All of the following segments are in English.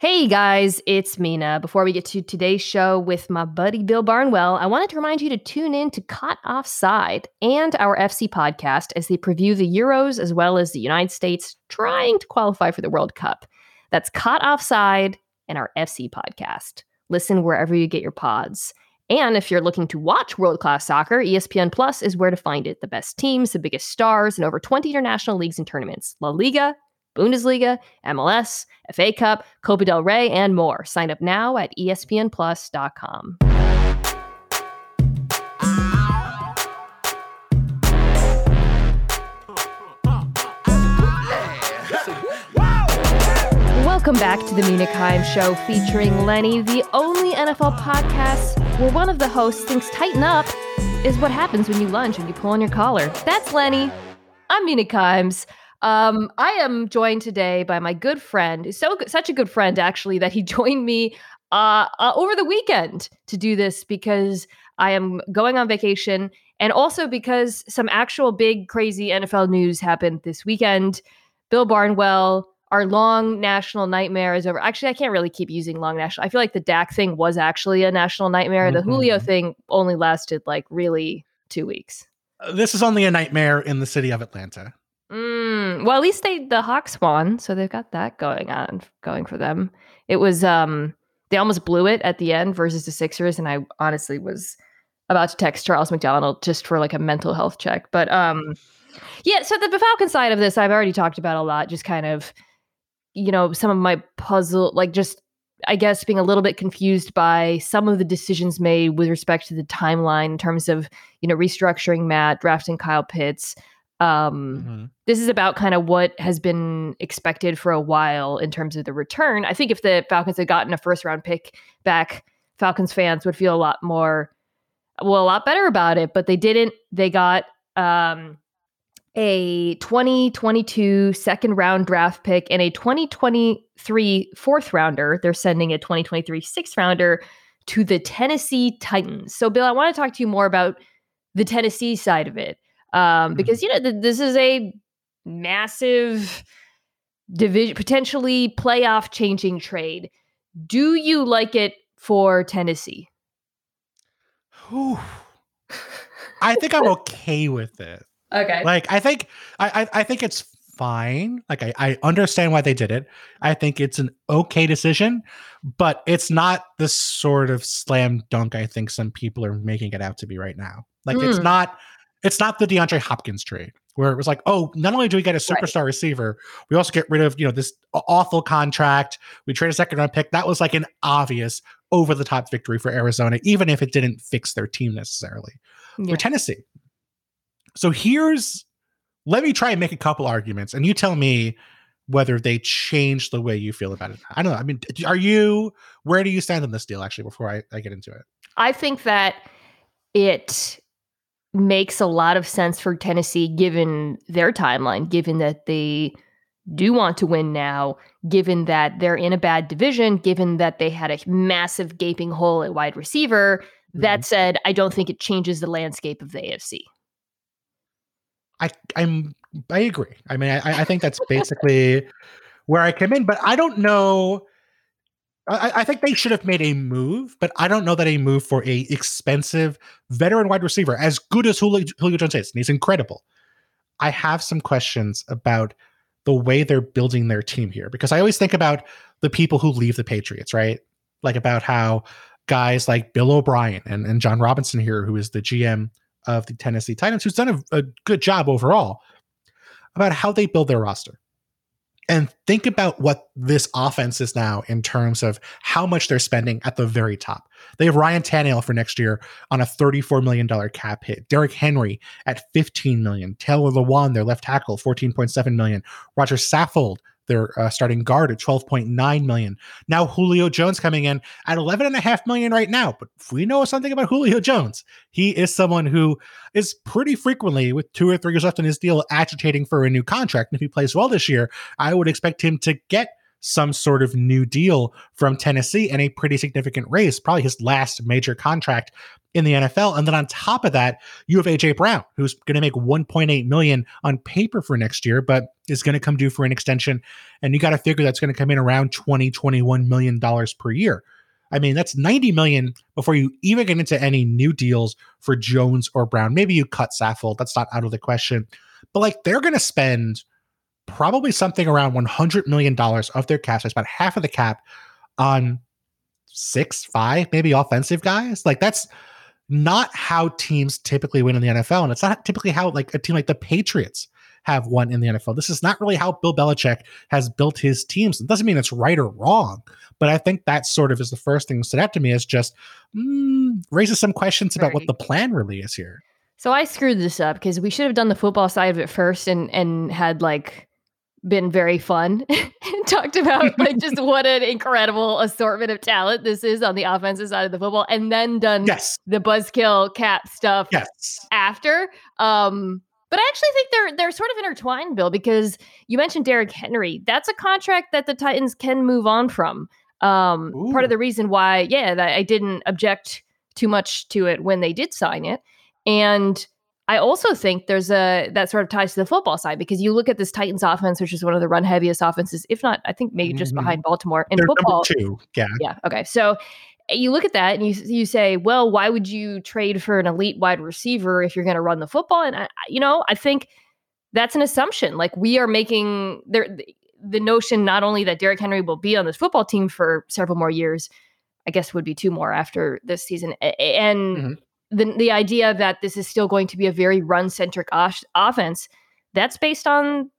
Hey guys, it's Mina. Before we get to today's show with my buddy Bill Barnwell, I wanted to remind you to tune in to Caught Offside and our FC podcast as they preview the Euros as well as the United States trying to qualify for the World Cup. That's Caught Offside and our FC podcast. Listen wherever you get your pods. And if you're looking to watch world class soccer, ESPN Plus is where to find it. The best teams, the biggest stars, and over 20 international leagues and tournaments La Liga, Bundesliga, MLS, FA Cup, Copa del Rey, and more. Sign up now at espnplus.com. Welcome back to the Mina Kimes Show featuring Lenny, the only NFL podcast where one of the hosts thinks tighten up is what happens when you lunge and you pull on your collar. That's Lenny. I'm Mina Kimes. Um, I am joined today by my good friend, so such a good friend actually that he joined me uh, uh, over the weekend to do this because I am going on vacation and also because some actual big crazy NFL news happened this weekend. Bill Barnwell, our long national nightmare is over. Actually, I can't really keep using long national. I feel like the Dak thing was actually a national nightmare. Mm-hmm. The Julio thing only lasted like really two weeks. Uh, this is only a nightmare in the city of Atlanta. Mm, well, at least they the Hawks won, so they've got that going on going for them. It was um they almost blew it at the end versus the Sixers, and I honestly was about to text Charles McDonald just for like a mental health check. But um yeah, so the Falcon side of this I've already talked about a lot, just kind of you know, some of my puzzle like just I guess being a little bit confused by some of the decisions made with respect to the timeline in terms of, you know, restructuring Matt, drafting Kyle Pitts, um, mm-hmm. This is about kind of what has been expected for a while in terms of the return. I think if the Falcons had gotten a first round pick back, Falcons fans would feel a lot more, well, a lot better about it. But they didn't. They got um, a 2022 second round draft pick and a 2023 fourth rounder. They're sending a 2023 sixth rounder to the Tennessee Titans. So, Bill, I want to talk to you more about the Tennessee side of it um, mm-hmm. because you know th- this is a massive division, potentially playoff changing trade. Do you like it for Tennessee? Whew. I think I'm okay with it. Okay. Like I think I I, I think it's fine. Like I, I understand why they did it. I think it's an okay decision, but it's not the sort of slam dunk I think some people are making it out to be right now. Like mm. it's not it's not the DeAndre Hopkins trade where it was like, oh, not only do we get a superstar right. receiver, we also get rid of, you know, this awful contract. We trade a second round pick. That was like an obvious over the top victory for Arizona, even if it didn't fix their team necessarily. Yeah. For Tennessee. So here's let me try and make a couple arguments and you tell me whether they change the way you feel about it. I don't know. I mean, are you where do you stand on this deal actually before I, I get into it? I think that it makes a lot of sense for Tennessee given their timeline, given that they do want to win now, given that they're in a bad division, given that they had a massive gaping hole at wide receiver. Mm-hmm. That said, I don't think it changes the landscape of the AFC. I I'm I agree. I mean, I, I think that's basically where I came in, but I don't know I, I, think they should have made a move, but I don't know that a move for a expensive veteran wide receiver, as good as Julio, Julio Jones is, and he's incredible. I have some questions about the way they're building their team here because I always think about the people who leave the Patriots, right? Like about how guys like Bill O'Brien and, and Jon Robinson here, who is the GM of the Tennessee Titans, who's done a, a good job overall, about how they build their roster and think about what this offense is now in terms of how much they're spending at the very top. They have Ryan Tannehill for next year on a $34 million cap hit. Derrick Henry at 15 million. Taylor Lewan, their left tackle, 14.7 million. Roger Saffold, their uh, starting guard at 12.9 million. Now Julio Jones coming in at 11.5 million right now. But if we know something about Julio Jones, he is someone who is pretty frequently, with two or three years left in his deal, agitating for a new contract. And if he plays well this year, I would expect him to get some sort of new deal from Tennessee and a pretty significant raise, probably his last major contract in the NFL. And then on top of that, you have AJ Brown, who's going to make 1.8 million on paper for next year, but is going to come due for an extension. And you got to figure that's going to come in around 20, 21 million dollars per year. I mean, that's 90 million before you even get into any new deals for Jones or Brown. Maybe you cut Saffold. That's not out of the question. But like they're going to spend probably something around $100 million of their cap, so about half of the cap on six, five, maybe offensive guys. Like that's not how teams typically win in the NFL. And it's not typically how like a team like the Patriots have won in the NFL. This is not really how Bill Belichick has built his teams. It doesn't mean it's right or wrong, but I think that sort of is the first thing that stood out to me is just mm, raises some questions about what the plan really is here. So I screwed this up because we should have done the football side of it first and and had like been very fun and talked about like just what an incredible assortment of talent this is on the offensive side of the football and then done yes. the buzzkill cap stuff yes. after um but I actually think they're they're sort of intertwined, Bill, because you mentioned Derrick Henry. That's a contract that the Titans can move on from. Um, part of the reason why, yeah, that I didn't object too much to it when they did sign it, and I also think there's a that sort of ties to the football side because you look at this Titans offense, which is one of the run heaviest offenses, if not, I think maybe just mm-hmm. behind Baltimore in They're football. two, yeah, yeah, okay. So eh, you look at that and you you say, well, why would you trade for an elite wide receiver if you're going to run the football? And I, you know, I think that's an assumption. Like we are making there the notion not only that Derrick Henry will be on this football team for several more years, I guess would be two more after this season, and mm-hmm the the idea that this is still going to be a very run centric off- offense that's based on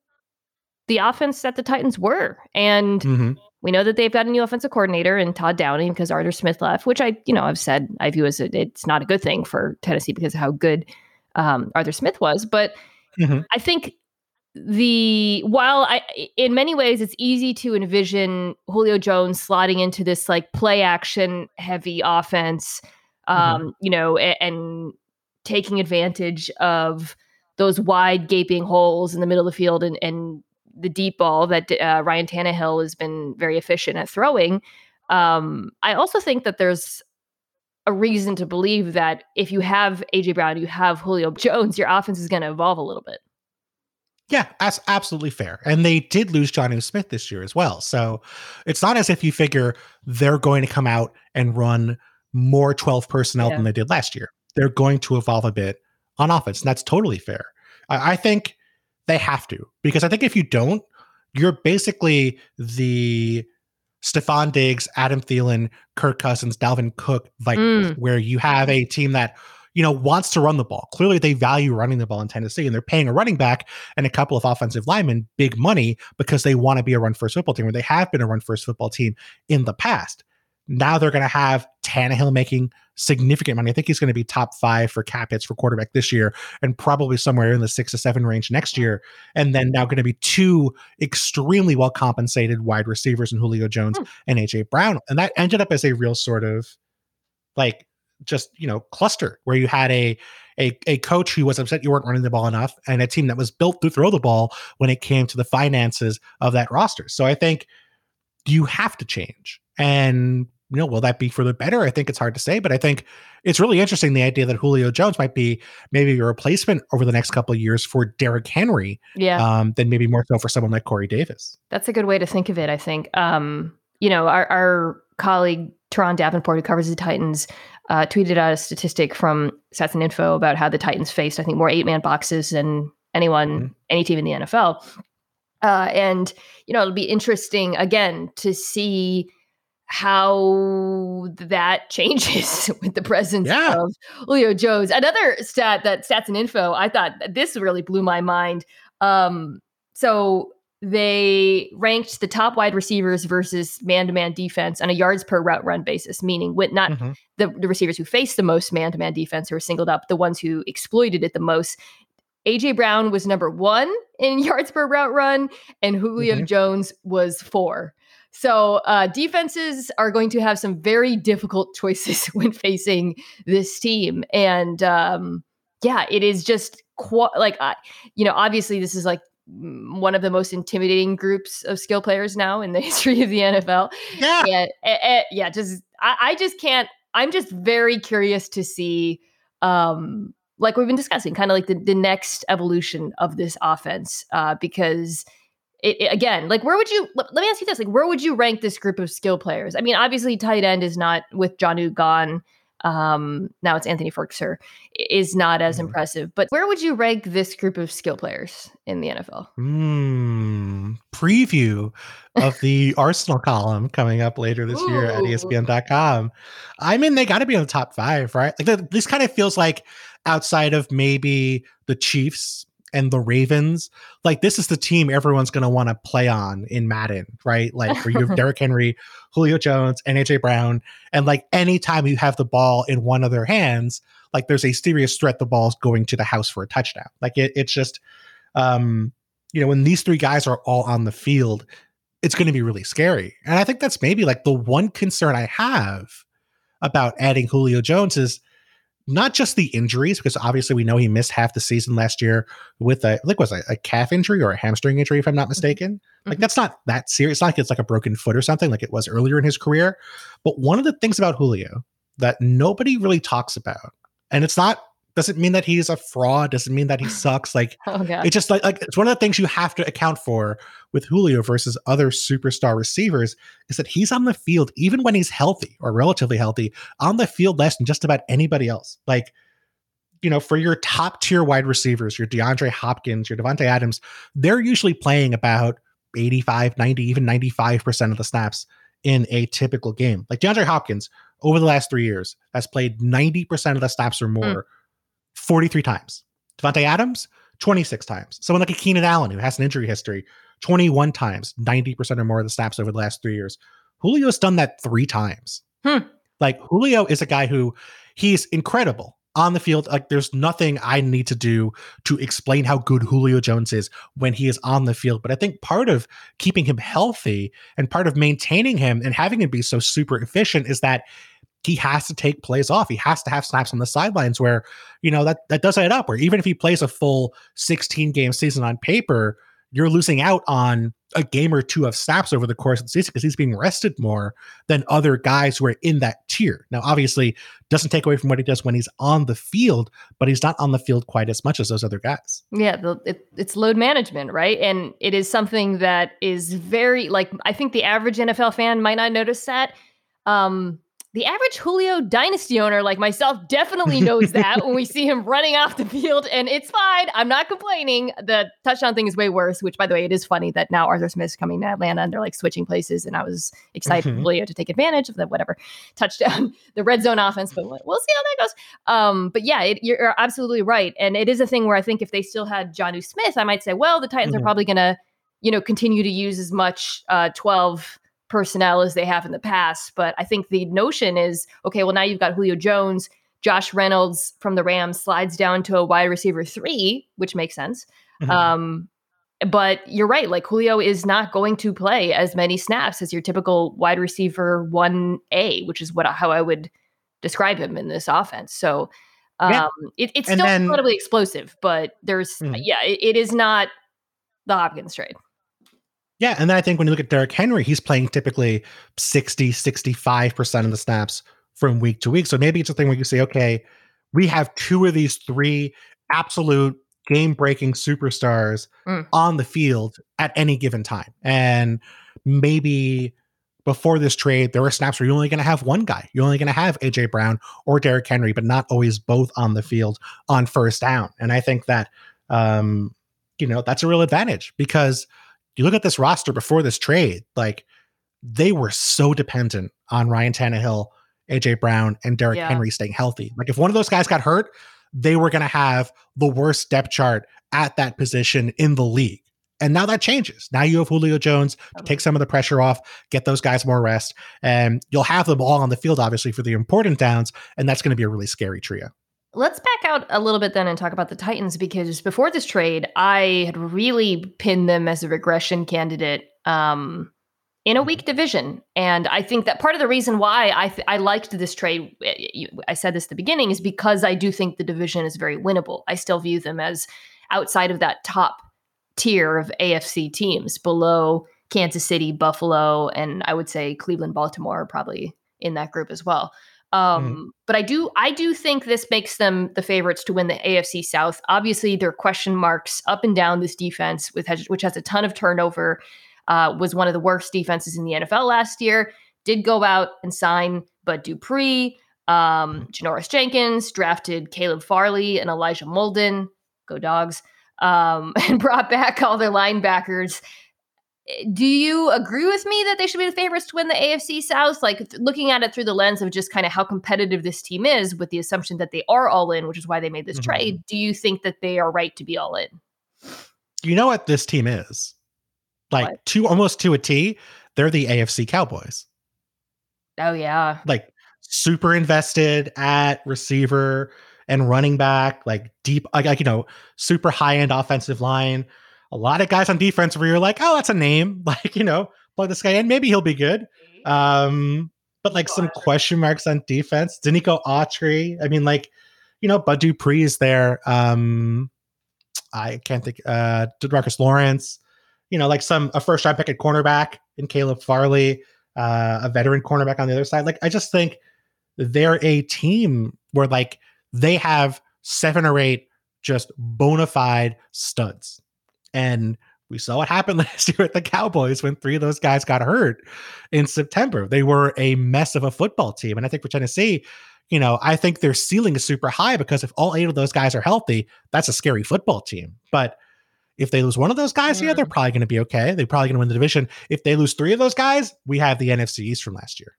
the offense that the Titans were and mm-hmm. we know that they've got a new offensive coordinator in Todd Downing because Arthur Smith left which I you know I've said I view as a, it's not a good thing for Tennessee because of how good um, Arthur Smith was but mm-hmm. I think the while I in many ways it's easy to envision Julio Jones slotting into this like play action heavy offense. Um, mm-hmm. you know, and, and taking advantage of those wide gaping holes in the middle of the field and, and the deep ball that uh, Ryan Tannehill has been very efficient at throwing. Um, I also think that there's a reason to believe that if you have AJ Brown, you have Julio Jones, your offense is going to evolve a little bit. Yeah, that's absolutely fair. And they did lose Jonnu Smith this year as well. So it's not as if you figure they're going to come out and run more 12 personnel yeah. than they did last year. They're going to evolve a bit on offense, and that's totally fair. I, I think they have to, because I think if you don't, you're basically the Stefon Diggs, Adam Thielen, Kirk Cousins, Dalvin Cook Vikings, mm. where you have a team that you know wants to run the ball. Clearly, they value running the ball in Tennessee, and they're paying a running back and a couple of offensive linemen big money because they want to be a run first football team, where they have been a run first football team in the past. Now they're going to have Tannehill making significant money. I think he's going to be top five for cap hits for quarterback this year and probably somewhere in the six to seven range next year. And then now going to be two extremely well compensated wide receivers in Julio Jones hmm. and AJ Brown. And that ended up as a real sort of like just, you know, cluster where you had a a, a coach who was upset you weren't running the ball enough and a team that was built to throw the ball when it came to the finances of that roster. So I think you have to change. And you know, will that be for the better? I think it's hard to say, but I think it's really interesting the idea that Julio Jones might be maybe a replacement over the next couple of years for Derrick Henry. Yeah. Um, than maybe more so for someone like Corey Davis. That's a good way to think of it, I think. Um, you know, our, our colleague Turron Davenport, who covers the Titans, uh, tweeted out a statistic from Stats and Info about how the Titans faced, I think, more eight man boxes than anyone, mm-hmm. any team in the NFL. Uh, and, you know, it'll be interesting again to see how that changes with the presence yeah. of Julio Jones. Another stat that stats and info, I thought this really blew my mind. Um, so they ranked the top wide receivers versus man-to-man defense on a yards per route run basis, meaning with not mm-hmm. the, the receivers who faced the most man-to-man defense who were singled up, the ones who exploited it the most. AJ Brown was number one in yards per route run, and Julio mm-hmm. Jones was four. So uh, defenses are going to have some very difficult choices when facing this team, and um, yeah, it is just qu- like uh, you know, obviously this is like one of the most intimidating groups of skill players now in the history of the NFL. Yeah. And, and, and yeah, just I, I just can't I'm just very curious to see um like we've been discussing, kind of like the, the next evolution of this offense, uh, because it, it, again, like where would you let, me ask you this, like where would you rank this group of skill players? I mean, obviously tight end is not with Jonnu gone. Um, now it's Anthony Firkser is not as mm. impressive, but where would you rank this group of skill players in the NFL? Mm, preview of the Arsenal column coming up later this Ooh. year at ESPN.com. I mean, they got to be in the top five, right? Like this kind of feels like outside of maybe the Chiefs and the Ravens, like this is the team everyone's going to want to play on in Madden, right? Like where you have Derrick Henry, Julio Jones, and AJ Brown, and like anytime you have the ball in one of their hands, like there's a serious threat the ball's going to the house for a touchdown. Like it, it's just, um, you know, when these three guys are all on the field, it's going to be really scary. And I think that's maybe like the one concern I have about adding Julio Jones is not just the injuries, because obviously we know he missed half the season last year with a like was a, a calf injury or a hamstring injury, if I'm not mm-hmm. mistaken. Mm-hmm. Like that's not that serious. It's not like it's like a broken foot or something like it was earlier in his career. But one of the things about Julio that nobody really talks about, and it's not doesn't mean that he's a fraud doesn't mean that he sucks like oh, it's just like, like it's one of the things you have to account for with julio versus other superstar receivers is that he's on the field even when he's healthy or relatively healthy on the field less than just about anybody else. Like you know for your top tier wide receivers your deandre hopkins your davante adams they're usually playing about 85 90 even 95% of the snaps in a typical game. Like deandre hopkins over the last three years has played 90% of the snaps or more mm 43 times. Davante Adams, 26 times. Someone like a Keenan Allen, who has an injury history, 21 times, 90% or more of the snaps over the last three years. Julio's done that three times. Hmm. Like Julio is a guy who he's incredible on the field. Like there's nothing I need to do to explain how good Julio Jones is when he is on the field. But I think part of keeping him healthy and part of maintaining him and having him be so super efficient is that he has to take plays off. He has to have snaps on the sidelines where, you know, that that does add up. Where even if he plays a full 16 game season on paper, you're losing out on a game or two of snaps over the course of the season because he's being rested more than other guys who are in that tier. Now, obviously, doesn't take away from what he does when he's on the field, but he's not on the field quite as much as those other guys. Yeah, the, it, it's load management, right? And it is something that is very like I think the average NFL fan might not notice that. Um, the average Julio dynasty owner like myself definitely knows that when we see him running off the field, and it's fine. I'm not complaining. The touchdown thing is way worse, which, by the way, it is funny that now Arthur Smith's coming to Atlanta and they're like switching places, and I was excited mm-hmm. for Julio to take advantage of the whatever touchdown, the red zone offense, but we'll see how that goes. Um, but yeah, it, you're absolutely right, and it is a thing where I think if they still had Jonnu Smith, I might say, well, the Titans mm-hmm. are probably going to, you know, continue to use as much uh, 12 personnel as they have in the past. But I think the notion is okay, well, now you've got Julio Jones. Josh Reynolds from the Rams slides down to a wide receiver three, which makes sense. Mm-hmm. Um, but you're right. Like Julio is not going to play as many snaps as your typical wide receiver one A, which is what how I would describe him in this offense. So um, yeah. it, it's still then, incredibly explosive, but there's mm-hmm. yeah, it, it is not the Hopkins trade. Yeah. And then I think when you look at Derrick Henry, he's playing typically 60, 65% of the snaps from week to week. So maybe it's a thing where you say, okay, we have two of these three absolute game breaking superstars mm. on the field at any given time. And maybe before this trade, there were snaps where you're only going to have one guy. You're only going to have AJ Brown or Derrick Henry, but not always both on the field on first down. And I think that, um, you know, that's a real advantage because you look at this roster before this trade, like they were so dependent on Ryan Tannehill, AJ Brown, and Derrick yeah. Henry staying healthy. Like if one of those guys got hurt, they were going to have the worst depth chart at that position in the league. And now that changes. Now you have Julio Jones to take some of the pressure off, get those guys more rest, and you'll have them all on the field, obviously, for the important downs. And that's going to be a really scary trio. Let's back out a little bit then and talk about the Titans because before this trade, I had really pinned them as a regression candidate um, in a weak mm-hmm. division, and I think that part of the reason why I th- I liked this trade, eh, I said this at the beginning, is because I do think the division is very winnable. I still view them as outside of that top tier of AFC teams below Kansas City, Buffalo, and I would say Cleveland, Baltimore are probably in that group as well. Um, mm But I do, I do think this makes them the favorites to win the AFC South. Obviously, there are question marks up and down this defense, with which has a ton of turnover. Uh, was one of the worst defenses in the NFL last year. Did go out and sign Bud Dupree, um, Janoris Jenkins, drafted Caleb Farley and Elijah Molden. Go dogs! Um, and brought back all their linebackers do you agree with me that they should be the favorites to win the AFC South? Like looking at it through the lens of just kind of how competitive this team is, with the assumption that they are all in, which is why they made this mm-hmm. trade. Do you think that they are right to be all in? You know what this team is? Like what? to almost to a T, they're the AFC Cowboys. Oh yeah. Like super invested at receiver and running back, like deep like, like you know, super high end offensive line a lot of guys on defense where you're like, oh, that's a name. Like, you know, plug this guy in. Maybe he'll be good. Um, but like some question marks on defense. Denico Autry. I mean, like, you know, Bud Dupree is there. Um, I can't think uh Demarcus Lawrence, you know, like some a first round pick at cornerback in Caleb Farley, uh, a veteran cornerback on the other side. Like, I just think they're a team where like they have seven or eight just bona fide studs. And we saw what happened last year with the Cowboys when three of those guys got hurt in September. They were a mess of a football team. And I think for Tennessee, you know, I think their ceiling is super high because if all eight of those guys are healthy, that's a scary football team. But if they lose one of those guys, yeah, they're mm. probably going to be okay. They're probably going to win the division. If they lose three of those guys, we have the NFC East from last year.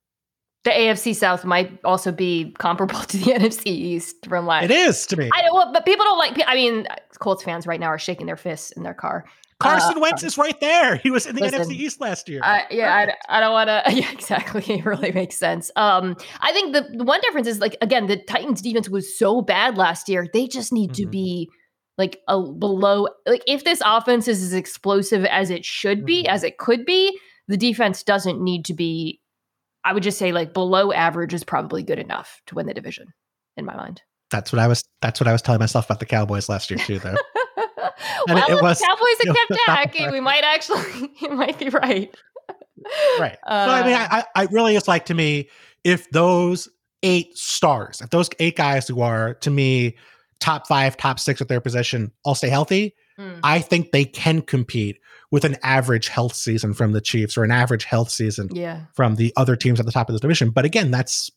The AFC South might also be comparable to the NFC East from last. It is to me. I well, but people don't like. I mean, Colts fans right now are shaking their fists in their car. Carson uh, Wentz is right there. He was in the listen, NFC East last year. Uh, yeah, I, I don't want to. Yeah, exactly. It really makes sense. Um, I think the, the one difference is like again, the Titans defense was so bad last year. They just need mm-hmm. to be like a below. Like if this offense is as explosive as it should be, mm-hmm. as it could be, the defense doesn't need to be. I would just say like below average is probably good enough to win the division in my mind. That's what I was. That's what I was telling myself about the Cowboys last year too, though. well, it, it was, Cowboys have kept Dak, we might actually, you might be right. right. Uh, so I mean, I, I really, it's like to me, if those eight stars, if those eight guys who are to me top five, top six at their position all stay healthy, hmm. I think they can compete with an average health season from the Chiefs or an average health season yeah. from the other teams at the top of the division. But again, that's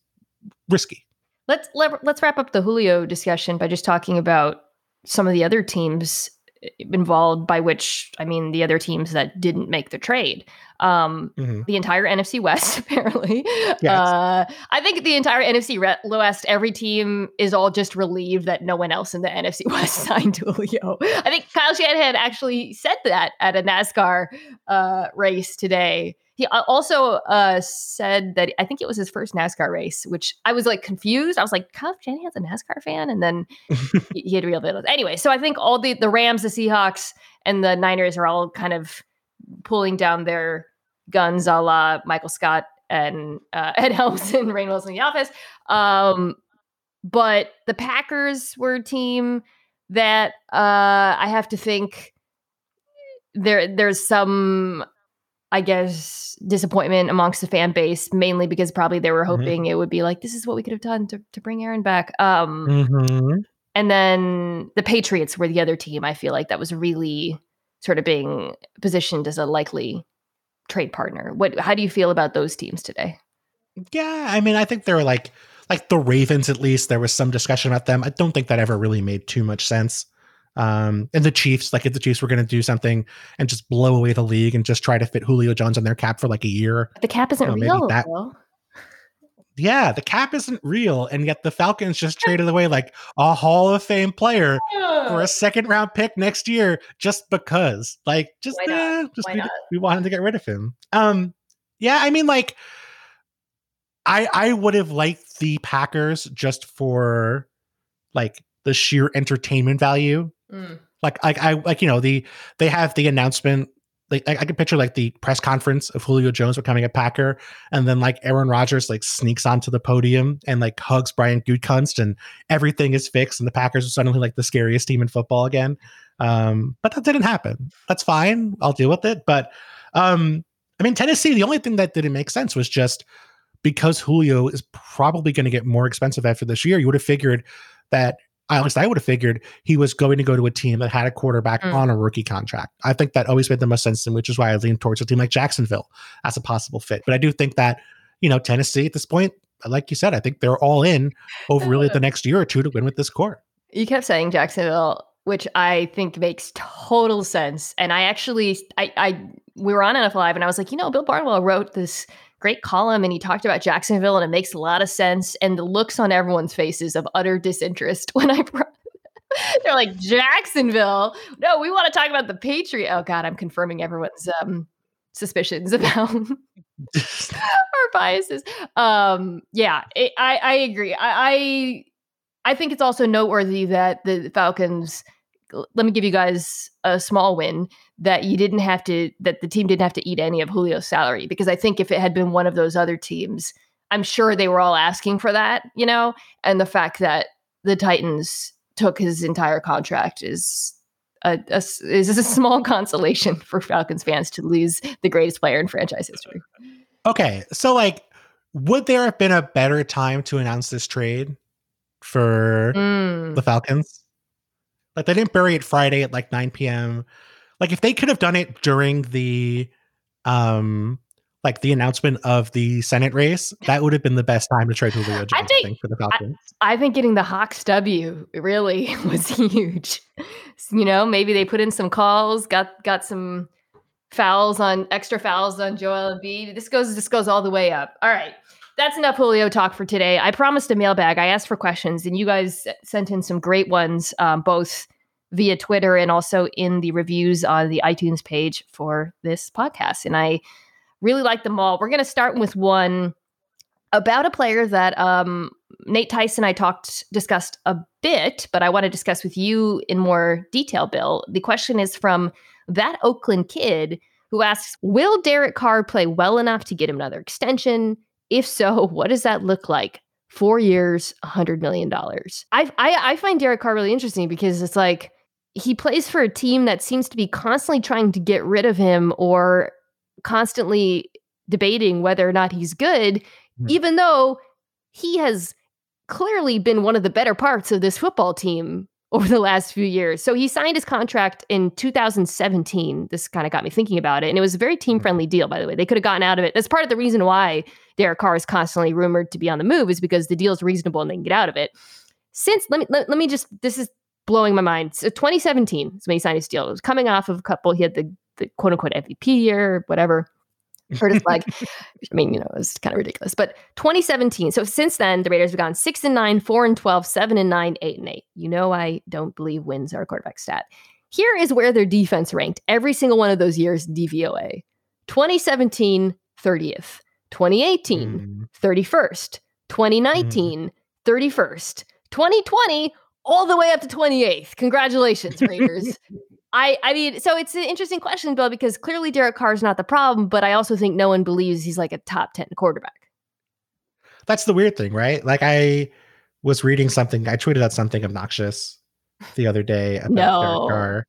risky. Let's let, us let us wrap up the Julio discussion by just talking about some of the other teams involved by which i mean the other teams that didn't make the trade um mm-hmm. the entire nfc west apparently yes. uh i think the entire nfc west every team is all just relieved that no one else in the nfc west signed julio i think kyle shanahan actually said that at a nascar uh race today he also uh, said that I think it was his first NASCAR race, which I was like confused. I was like, Kyle Shanahan's a NASCAR fan, and then he, he had real videos. Anyway, so I think all the the Rams, the Seahawks, and the Niners are all kind of pulling down their guns, a la Michael Scott and uh, Ed Helms and Rainn Wilson in the office. Um, but the Packers were a team that uh, I have to think there there's some I guess, disappointment amongst the fan base, mainly because probably they were mm-hmm. hoping mm-hmm. it would be like, this is what we could have done to, to bring Aaron back. Um, mm-hmm. And then the Patriots were the other team. I feel like that was really sort of being positioned as a likely trade partner. What? How do you feel about those teams today? Yeah, I mean, I think they were like like the Ravens. At least there was some discussion about them. I don't think that ever really made too much sense. Um, and the Chiefs, like if the Chiefs were going to do something and just blow away the league and just try to fit Julio Jones on their cap for like a year, the cap isn't know, real. That, yeah, the cap isn't real, and yet the Falcons just traded away like a Hall of Fame player for a second round pick next year just because, like, just eh, just we, we wanted to get rid of him. Um, yeah, I mean, like, I I would have liked the Packers just for like the sheer entertainment value Like, like I like you know the they have the announcement. Like I, I can picture like the press conference of Julio Jones becoming a Packer, and then like Aaron Rodgers like sneaks onto the podium and like hugs Brian Gutekunst, and everything is fixed, and the Packers are suddenly like the scariest team in football again. Um, but that didn't happen. That's fine. I'll deal with it. But um, I mean, Tennessee, the only thing that didn't make sense was just because Julio is probably going to get more expensive after this year. You would have figured that at least I would have figured he was going to go to a team that had a quarterback mm. on a rookie contract. I think that always made the most sense, and which is why I lean towards a team like Jacksonville as a possible fit. But I do think that you know Tennessee at this point, like you said, I think they're all in over really the next year or two to win with this core. You kept saying Jacksonville, which I think makes total sense. And I actually, I, I, we were on NFL Live, and I was like, you know, Bill Barnwell wrote this great column and he talked about Jacksonville and it makes a lot of sense. And the looks on everyone's faces of utter disinterest when I brought they're like Jacksonville. No, we want to talk about the Patriot. Oh God, I'm confirming everyone's um, suspicions about our biases. Um, yeah, it, I I agree. I, I I think it's also noteworthy that the Falcons. Let me give you guys a small win that you didn't have to that the team didn't have to eat any of Julio's salary because I think if it had been one of those other teams, I'm sure they were all asking for that, you know, and the fact that the Titans took his entire contract is a, a, is a small consolation for Falcons fans to lose the greatest player in franchise history. Okay, so like, would there have been a better time to announce this trade for mm. the Falcons? Like, they didn't bury it Friday at like 9 p.m. Like if they could have done it during the um like the announcement of the Senate race, that would have been the best time to trade Julio Jones I think, I think, for the Falcons. I, I, think getting the Hawks W really was huge. you know, maybe they put in some calls, got got some fouls on extra fouls on Joel Embiid. This goes this goes all the way up. All right. That's enough Julio talk for today. I promised a mailbag. I asked for questions, and you guys sent in some great ones, um, both via Twitter and also in the reviews on the iTunes page for this podcast. And I really like them all. We're going to start with one about a player that um, Nate Tyson and I talked discussed a bit, but I want to discuss with you in more detail, Bill. The question is from that Oakland kid who asks, "Will Derek Carr play well enough to get him another extension? If so, what does that look like? Four years, a hundred million dollars." I, I I find Derek Carr really interesting because it's like he plays for a team that seems to be constantly trying to get rid of him or constantly debating whether or not he's good, mm. even though he has clearly been one of the better parts of this football team over the last few years. So he signed his contract in 2017. This kind of got me thinking about it. And it was a very team friendly deal, by the way. They could have gotten out of it. That's part of the reason why Derek Carr is constantly rumored to be on the move, is because the deal is reasonable and they can get out of it. Since, let me, let, let me just, this is blowing my mind. So 2017 is when he signed his deal. It was coming off of a couple. He had the, the quote unquote MVP year, whatever. Hurt his leg. I mean, you know, it was kind of ridiculous. But 2017. So since then, the Raiders have gone six and nine, four and 12, seven and nine, eight and eight. You know, I don't believe wins are a quarterback stat. Here is where their defense ranked every single one of those years DVOA 2017, 30th, 2018, mm. 31st, 2019, mm. 31st, 2020, all the way up to 28th. Congratulations, Raiders. I, I mean, so it's an interesting question, Bill, because clearly Derek Carr is not the problem, but I also think no one believes he's like a top 10 quarterback. That's the weird thing, right? Like I was reading something, I tweeted out something obnoxious the other day about no. Derek Carr,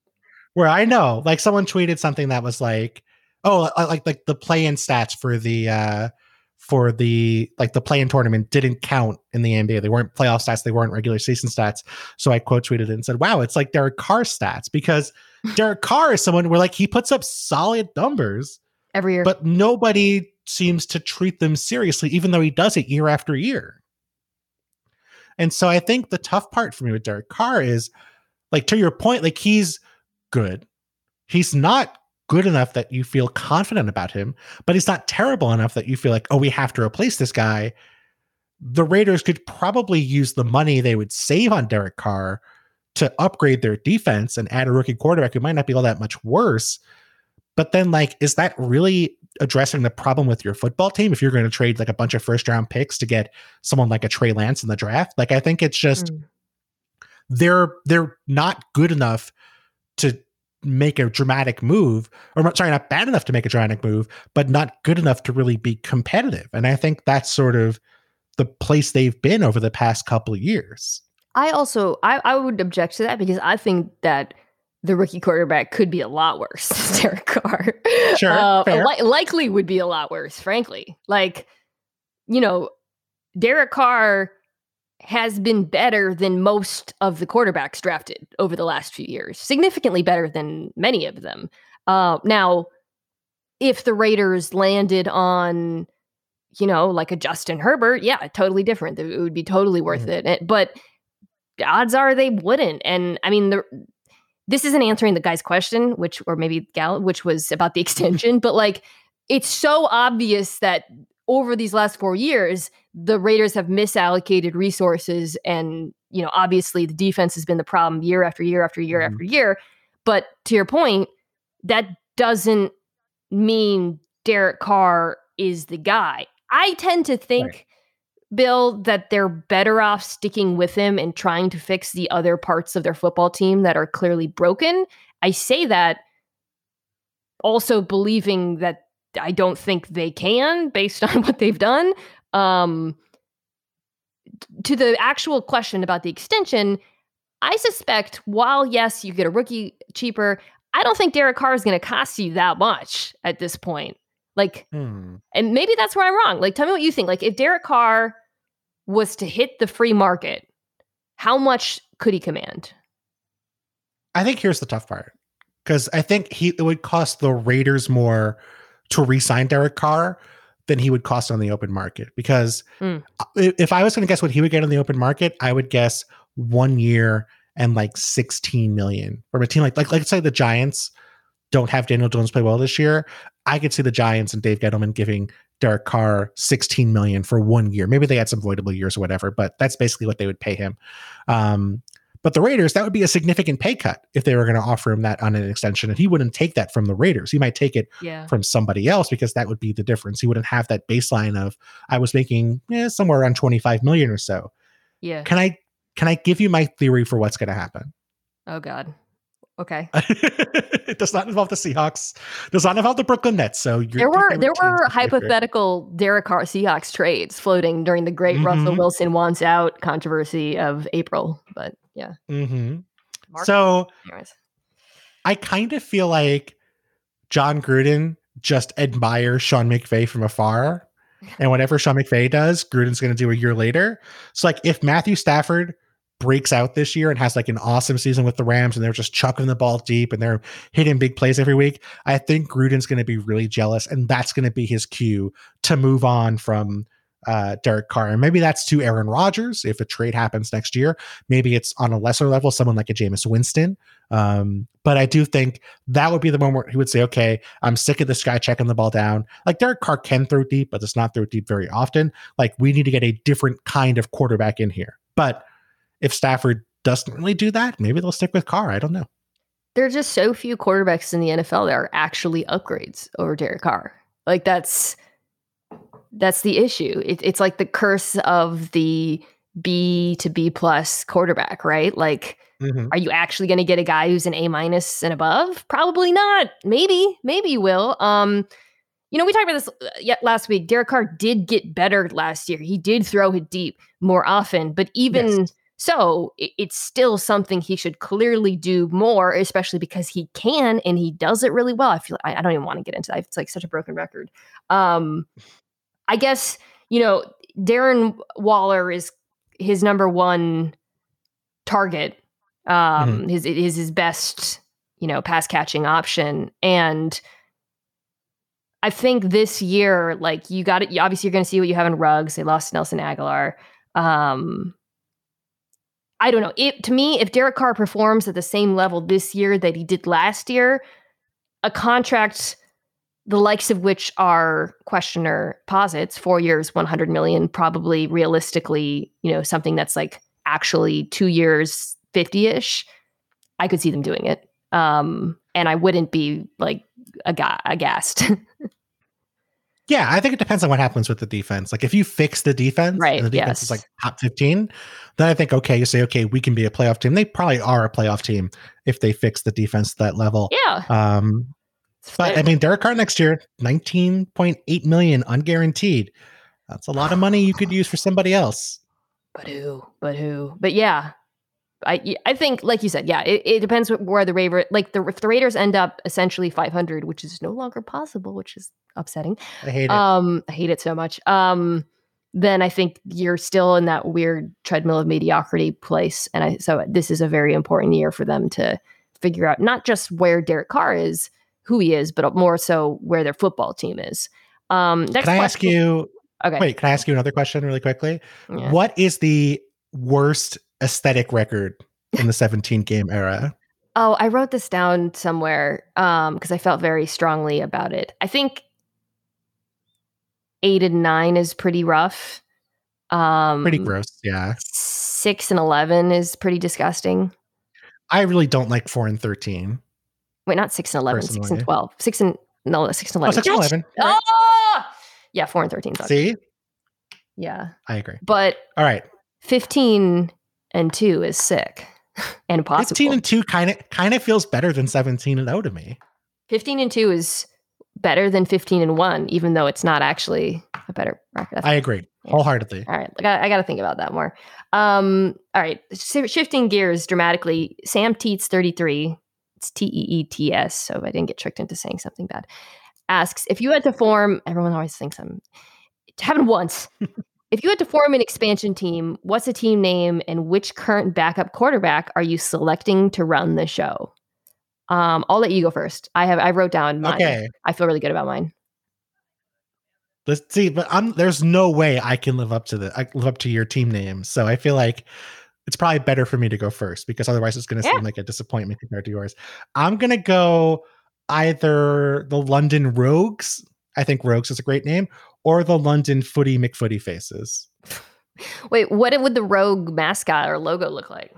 where I know, like someone tweeted something that was like, oh, like like the play-in stats for the uh for the like the play-in tournament didn't count in the NBA. They weren't playoff stats, they weren't regular season stats. So I quote tweeted it and said, "Wow, it's like Derek Carr stats because Derek Carr is someone where like he puts up solid numbers every year, but nobody seems to treat them seriously, even though he does it year after year." And so I think the tough part for me with Derek Carr is like to your point, like he's good. He's not good enough that you feel confident about him, but he's not terrible enough that you feel like, oh, we have to replace this guy. The Raiders could probably use the money they would save on Derek Carr to upgrade their defense and add a rookie quarterback who might not be all that much worse. But then, like, is that really addressing the problem with your football team if you're going to trade like a bunch of first round picks to get someone like a Trey Lance in the draft? Like, I think it's just mm. they're they're not good enough to make a dramatic move, or sorry, not bad enough to make a dramatic move, but not good enough to really be competitive. And I think that's sort of the place they've been over the past couple of years. I also I, I would object to that because I think that the rookie quarterback could be a lot worse than Derek Carr. Sure, Uh, li- likely would be a lot worse, frankly. Like, you know, Derek Carr has been better than most of the quarterbacks drafted over the last few years, significantly better than many of them. Uh, now, if the Raiders landed on, you know, like a Justin Herbert, yeah, totally different. It would be totally worth Mhm. it. But odds are they wouldn't. And I mean, the, this isn't answering the guy's question, which, or maybe Gal, which was about the extension, but like, it's so obvious that over these last four years, the Raiders have misallocated resources. And, you know, obviously the defense has been the problem year after year after year Mhm. after year. But to your point, that doesn't mean Derek Carr is the guy. I tend to think, Bill, that they're better off sticking with him and trying to fix the other parts of their football team that are clearly broken. I say that also believing that I don't think they can based on what they've done. Um, to the actual question about the extension, I suspect while yes, you get a rookie cheaper, I don't think Derek Carr is going to cost you that much at this point. Like, Hmm. and maybe that's where I'm wrong. Like, tell me what you think. Like, if Derek Carr was to hit the free market, how much could he command? I think here's the tough part because I think he it would cost the Raiders more to re-sign Derek Carr than he would cost on the open market. Because i- if I was going to guess what he would get on the open market, I would guess one year and like 16 million from a team like like let's say the Giants don't have Daniel Jones play well this year. I could see the Giants and Dave Gettleman giving Derek Carr 16 million for one year. Maybe they had some voidable years or whatever, but that's basically what they would pay him. Um, but the Raiders, that would be a significant pay cut if they were going to offer him that on an extension. And he wouldn't take that from the Raiders. He might take it Yeah. from somebody else because that would be the difference. He wouldn't have that baseline of I was making eh, somewhere around 25 million or so. Yeah. Can I can I give you my theory for what's going to happen? Oh, God. Okay. it does not involve the Seahawks. Does not involve the Brooklyn Nets. So you're, There were there were hypothetical Derek Carr Seahawks trades floating during the great Russell Mhm. Wilson wants out controversy of April. But yeah. Mhm. Mark- So anyways. I kind of feel like Jon Gruden just admires Sean McVay from afar. And whatever Sean McVay does, Gruden's going to do a year later. So, like, if Matthew Stafford breaks out this year and has like an awesome season with the Rams and they're just chucking the ball deep and they're hitting big plays every week, I think Gruden's going to be really jealous. And that's going to be his cue to move on from uh, Derek Carr. And maybe that's to Aaron Rodgers if a trade happens next year. Maybe it's on a lesser level, someone like a Jameis Winston. Um, but I do think that would be the moment where he would say, okay, I'm sick of this guy checking the ball down. Like Derek Carr can throw deep, but does not throw deep very often. Like we need to get a different kind of quarterback in here. But if Stafford doesn't really do that, maybe they'll stick with Carr. I don't know. There are just so few quarterbacks in the NFL that are actually upgrades over Derek Carr. Like that's that's the issue. It, it's like the curse of the B to B plus quarterback, right? Like, Mhm. are you actually going to get a guy who's an A minus and above? Probably not. Maybe, maybe you will. Um, you know, we talked about this uh, yet last week. Derek Carr did get better last year. He did throw it deep more often, but even Yes. So, it's still something he should clearly do more, especially because he can and he does it really well. I feel I, I don't even want to get into that. It's like such a broken record. Um, I guess you know Darren Waller is his number one target. Um, his is his best you know pass catching option, and I think this year, like you got it. Obviously, you're going to see what you have in Ruggs. They lost Nelson Agholor. Um, I don't know. It to me, if Derek Carr performs at the same level this year that he did last year, a contract the likes of which our questioner posits, four years, 100 million, probably realistically, you know, something that's like actually two years, 50 ish, I could see them doing it. Um, and I wouldn't be like aga- aghast. Yeah, I think it depends on what happens with the defense. Like if you fix the defense, Right, and the defense is like top 15, then I think okay, you say, okay, we can be a playoff team. They probably are a playoff team if they fix the defense to that level. yeah. Um, But. I mean, Derek Carr next year, 19.8 million unguaranteed. That's a lot of money you could use for somebody else. but who? But who? But yeah. I I think, like you said, yeah, it, it depends where the Raver like the if the Raiders end up essentially 500, which is no longer possible, which is upsetting. I hate it. Um, I hate it so much. Um, then I think you're still in that weird treadmill of mediocrity place, and I so this is a very important year for them to figure out not just where Derek Carr is, who he is, but more so where their football team is. Um, can I ask you? Okay. Wait, can I ask you another question really quickly? Yeah. What is the worst aesthetic record in the 17 game era? Oh, I wrote this down somewhere um because I felt very strongly about it. I think 8 and 9 is pretty rough. Um Pretty gross, yeah. 6 and 11 is pretty disgusting. I really don't like 4 and 13. Wait, not 6 and 11, 6 and 12. 6 and no, 6 and Oh, 11. 6 and Yes! 11. Ah! Yeah, 4 and 13 sucks. See? Yeah. I agree. But All right. 15 and 2 is sick and possible. 15 and 2 kind of kind of feels better than 17 and 0 to me. 15 and 2 is better than 15 and 1 even though it's not actually a better record. I agree. Wholeheartedly. all right, I got, I got to think about that more. Um, all right, shifting gears dramatically. Sam Teets, 33. It's T E E T S, so I didn't get tricked into saying something bad. Asks if you had to form. Everyone always thinks I'm. It happened once. if you had to form an expansion team, what's a team name and which current backup quarterback are you selecting to run the show? Um, I'll let you go first. I have I wrote down mine. Okay. I feel really good about mine. Let's see, but I'm there's no way I can live up to the I live up to your team name. So I feel like it's probably better for me to go first because otherwise it's going to Yeah. seem like a disappointment compared to yours. I'm going to go either the London Rogues. I think Rogues is a great name, or the London Footy McFooty Faces. Wait, what would the Rogue mascot or logo look like?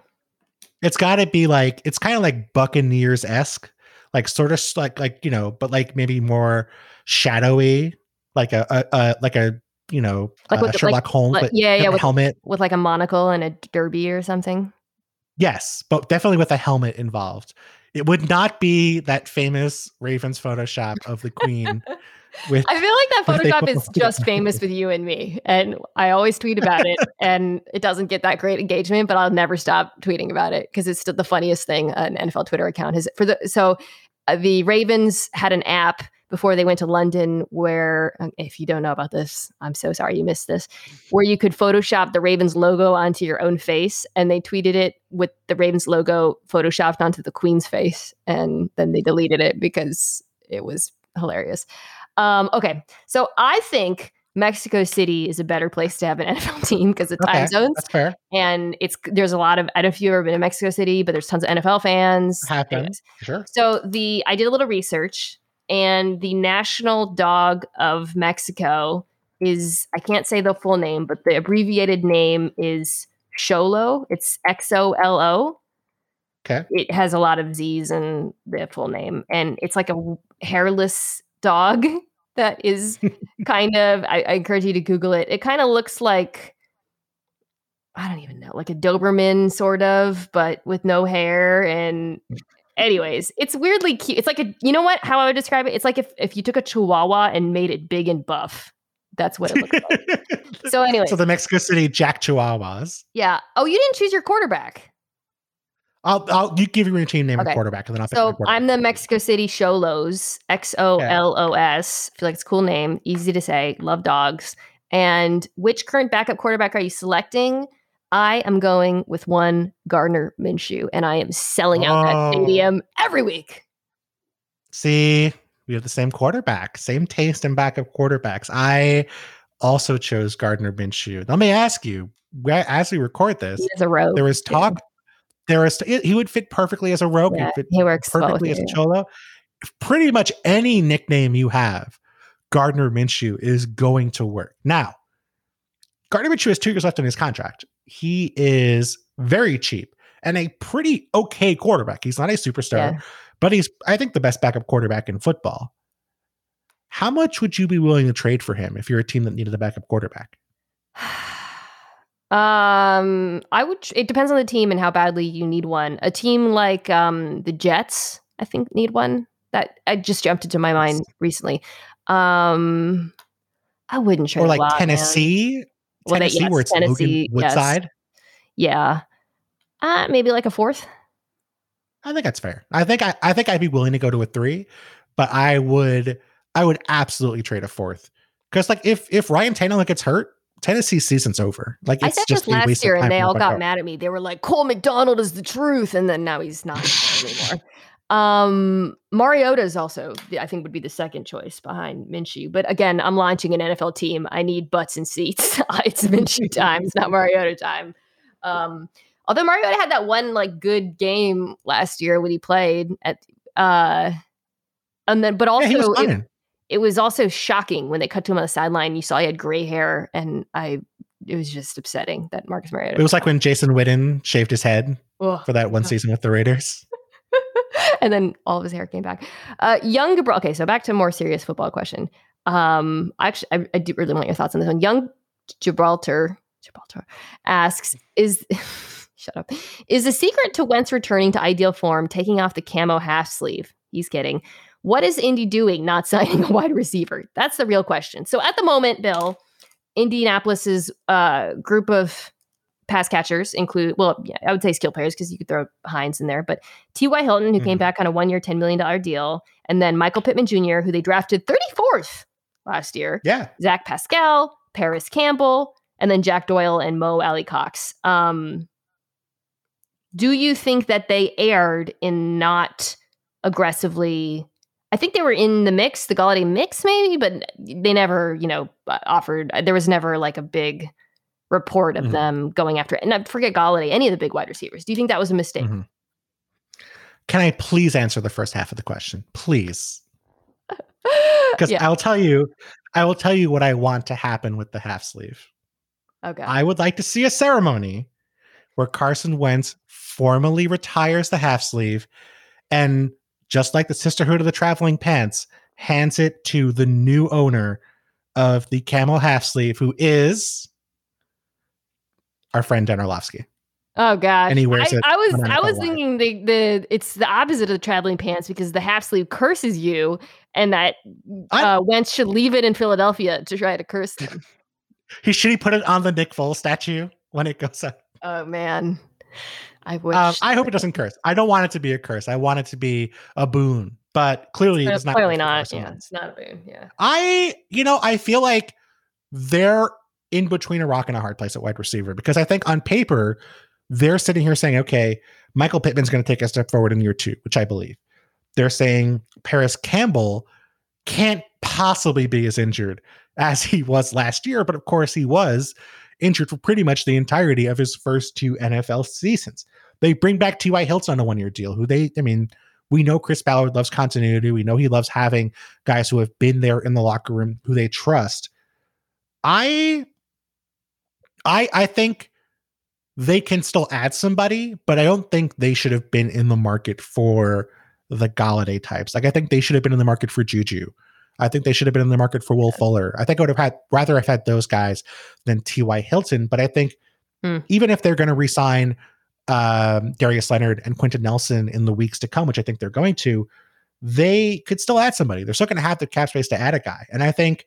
It's got to be like it's kind of like Buccaneers esque, like sort of like like you know, but like maybe more shadowy, like a, a, a like a you know Like with Sherlock like- Holmes, like- but yeah, with yeah, a with- helmet. with like a monocle and a derby or something. Yes, but definitely with a helmet involved. It would not be that famous Ravens Photoshop of the Queen with I feel like that What if they Photoshop is just famous with you and me, and I always tweet about it, and it doesn't get that great engagement, but I'll never stop tweeting about it because it's still the funniest thing an NFL Twitter account has. For the so, uh, the Ravens had an app before they went to London where, uh, if you don't know about this, I'm so sorry you missed this, where you could Photoshop the Ravens logo onto your own face, and they tweeted it with the Ravens logo photoshopped onto the Queen's face, and then they deleted it because it was hilarious. Um, okay, so I think Mexico City is a better place to have an NFL team because of time Okay, zones, that's fair. and it's there's a lot of. I don't know if you've ever been to Mexico City, but there's tons of NFL fans. Anyways, Sure. so the I did a little research, and the national dog of Mexico is I can't say the full name, but the abbreviated name is Xolo. It's X O L O. Okay. It has a lot of Z's in the full name, and it's like a hairless dog that is kind of. I, I encourage you to Google it. It kind of looks like. I don't even know, like a Doberman sort of, but with no hair and anyways, it's weirdly cute. It's like a you know what? How I would describe it? It's like if if you took a chihuahua and made it big and buff. That's what it looks like. so anyway, so the Mexico City Jack Chihuahuas. yeah. Oh, you didn't choose your quarterback. I'll I'll you give your team name Okay. and quarterback, and then I'll So. I'm the Mexico City Xolos, X O L O S. Feel like it's a cool name, easy to say. Love dogs. And which current backup quarterback are you selecting? I am going with one Gardner Minshew, and I am selling out that Oh. stadium every week. See, we have the same quarterback, same taste in backup quarterbacks. I also chose Gardner Minshew. Let me ask you, as we record this, He a rogue. there was talk. There was he would fit perfectly as a rogue. Yeah, fit he works well perfectly as a Xolo. Pretty much any nickname you have, Gardner Minshew is going to work. Now, Gardner Minshew has two years left on his contract. He is very cheap and a pretty okay quarterback. He's not a superstar, Yeah. but he's I think the best backup quarterback in football. How much would you be willing to trade for him if you're a team that needed a backup quarterback? Um, I would. tr- It depends on the team and how badly you need one. A team like um the Jets, I think, need one. That I just jumped into my mind recently. Um, I wouldn't trade or like lot, man. Tennessee, Well, they- Tennessee, yes, where it's Tennessee, Logan yes. Woodside. Yeah. Uh, maybe like a fourth. I think that's fair. I think I, I think I'd be willing to go to a three, but I would I would absolutely trade a fourth because like if if Ryan Tannehill gets hurt, Tennessee's season's over. Like I said just last year, and they all got out. mad at me. They were like, "Cole McDonald is the truth," and then now he's not anymore. Um, Mariota is also, I think, would be the second choice behind Minshew. But again, I'm launching an NFL team. I need butts and seats. it's Minshew time. It's not Mariota time. Um, although Mariota had that one like good game last year when he played at, uh, and then, but also Yeah, it, was also shocking when they cut to him on the sideline. You saw he had gray hair, and I, it was just upsetting that Marcus Mariota. It was like when Jason Witten shaved his head Ugh. for that one season with the Raiders. and then all of his hair came back. Uh, young Gabral. Okay, so back to a more serious football question. Um, actually, I, I do really want your thoughts on this one. Young Gibraltar Gibraltar asks, "Is shut up? Is the secret to Wentz returning to ideal form taking off the camo half sleeve?" He's kidding. What is Indy doing not signing a wide receiver? That's the real question. So at the moment, Bill, Indianapolis's uh, group of pass catchers include, well, yeah, I would say skill players because you could throw Hines in there, but T.Y. Hilton, who came Mhm. back on a one year, $10 million deal, and then Michael Pittman Jr., who they drafted 34th last year, Yeah. Zach Pascal, Parris Campbell, and then Jack Doyle and Mo Alie-Cox. Um, do you think that they erred in not aggressively? I think they were in the mix, the Golladay mix, maybe, but they never, you know, uh, offered. There was never like a big report of Mhm. them going after it. And I forget Golladay, any of the big wide receivers. Do you think that was a mistake? Mhm. Can I please answer the first half of the question? Please. Because yeah. I'll tell you, I will tell you what I want to happen with the half sleeve. Okay. I would like to see a ceremony where Carson Wentz formally retires the half sleeve and just like the Sisterhood of the Traveling Pants, hands it to the new owner of the camel half sleeve, who is our friend Dan Orlovsky. Oh gosh, And he wears I, it I was I was thinking the the it's the opposite of the traveling pants because the half sleeve curses you, and that uh, Wentz should leave it in Philadelphia to try to curse them. He should he put it on the Nick Foles statue when it goes up. oh man, I wish. Um, I hope it doesn't curse. I don't want it to be a curse. I want it to be a boon. But clearly, Uh, it's not. clearly not. Yeah, it's not a boon. Yeah. I, you know, I feel like they're in between a rock and a hard place at wide receiver because I think on paper, they're sitting here saying, okay, Michael Pittman's going to take a step forward in year two, which I believe. They're saying Parris Campbell can't possibly be as injured as he was last year, but of course he was injured for pretty much the entirety of his first two NFL seasons. They bring back T.Y. Hilton on a one year deal, who they, I mean, we know Chris Ballard loves continuity. We know he loves having guys who have been there in the locker room who they trust. I I I think they can still add somebody, but I don't think they should have been in the market for the Golladay types. Like I think they should have been in the market for Juju. I think they should have been in the market for Will Fuller. I think I would have had rather have had those guys than T.Y. Hilton. But I think Hmm. even if they're going to resign um, Darius Leonard and Quenton Nelson in the weeks to come, which I think they're going to, they could still add somebody. They're still going to have the cap space to add a guy. And I think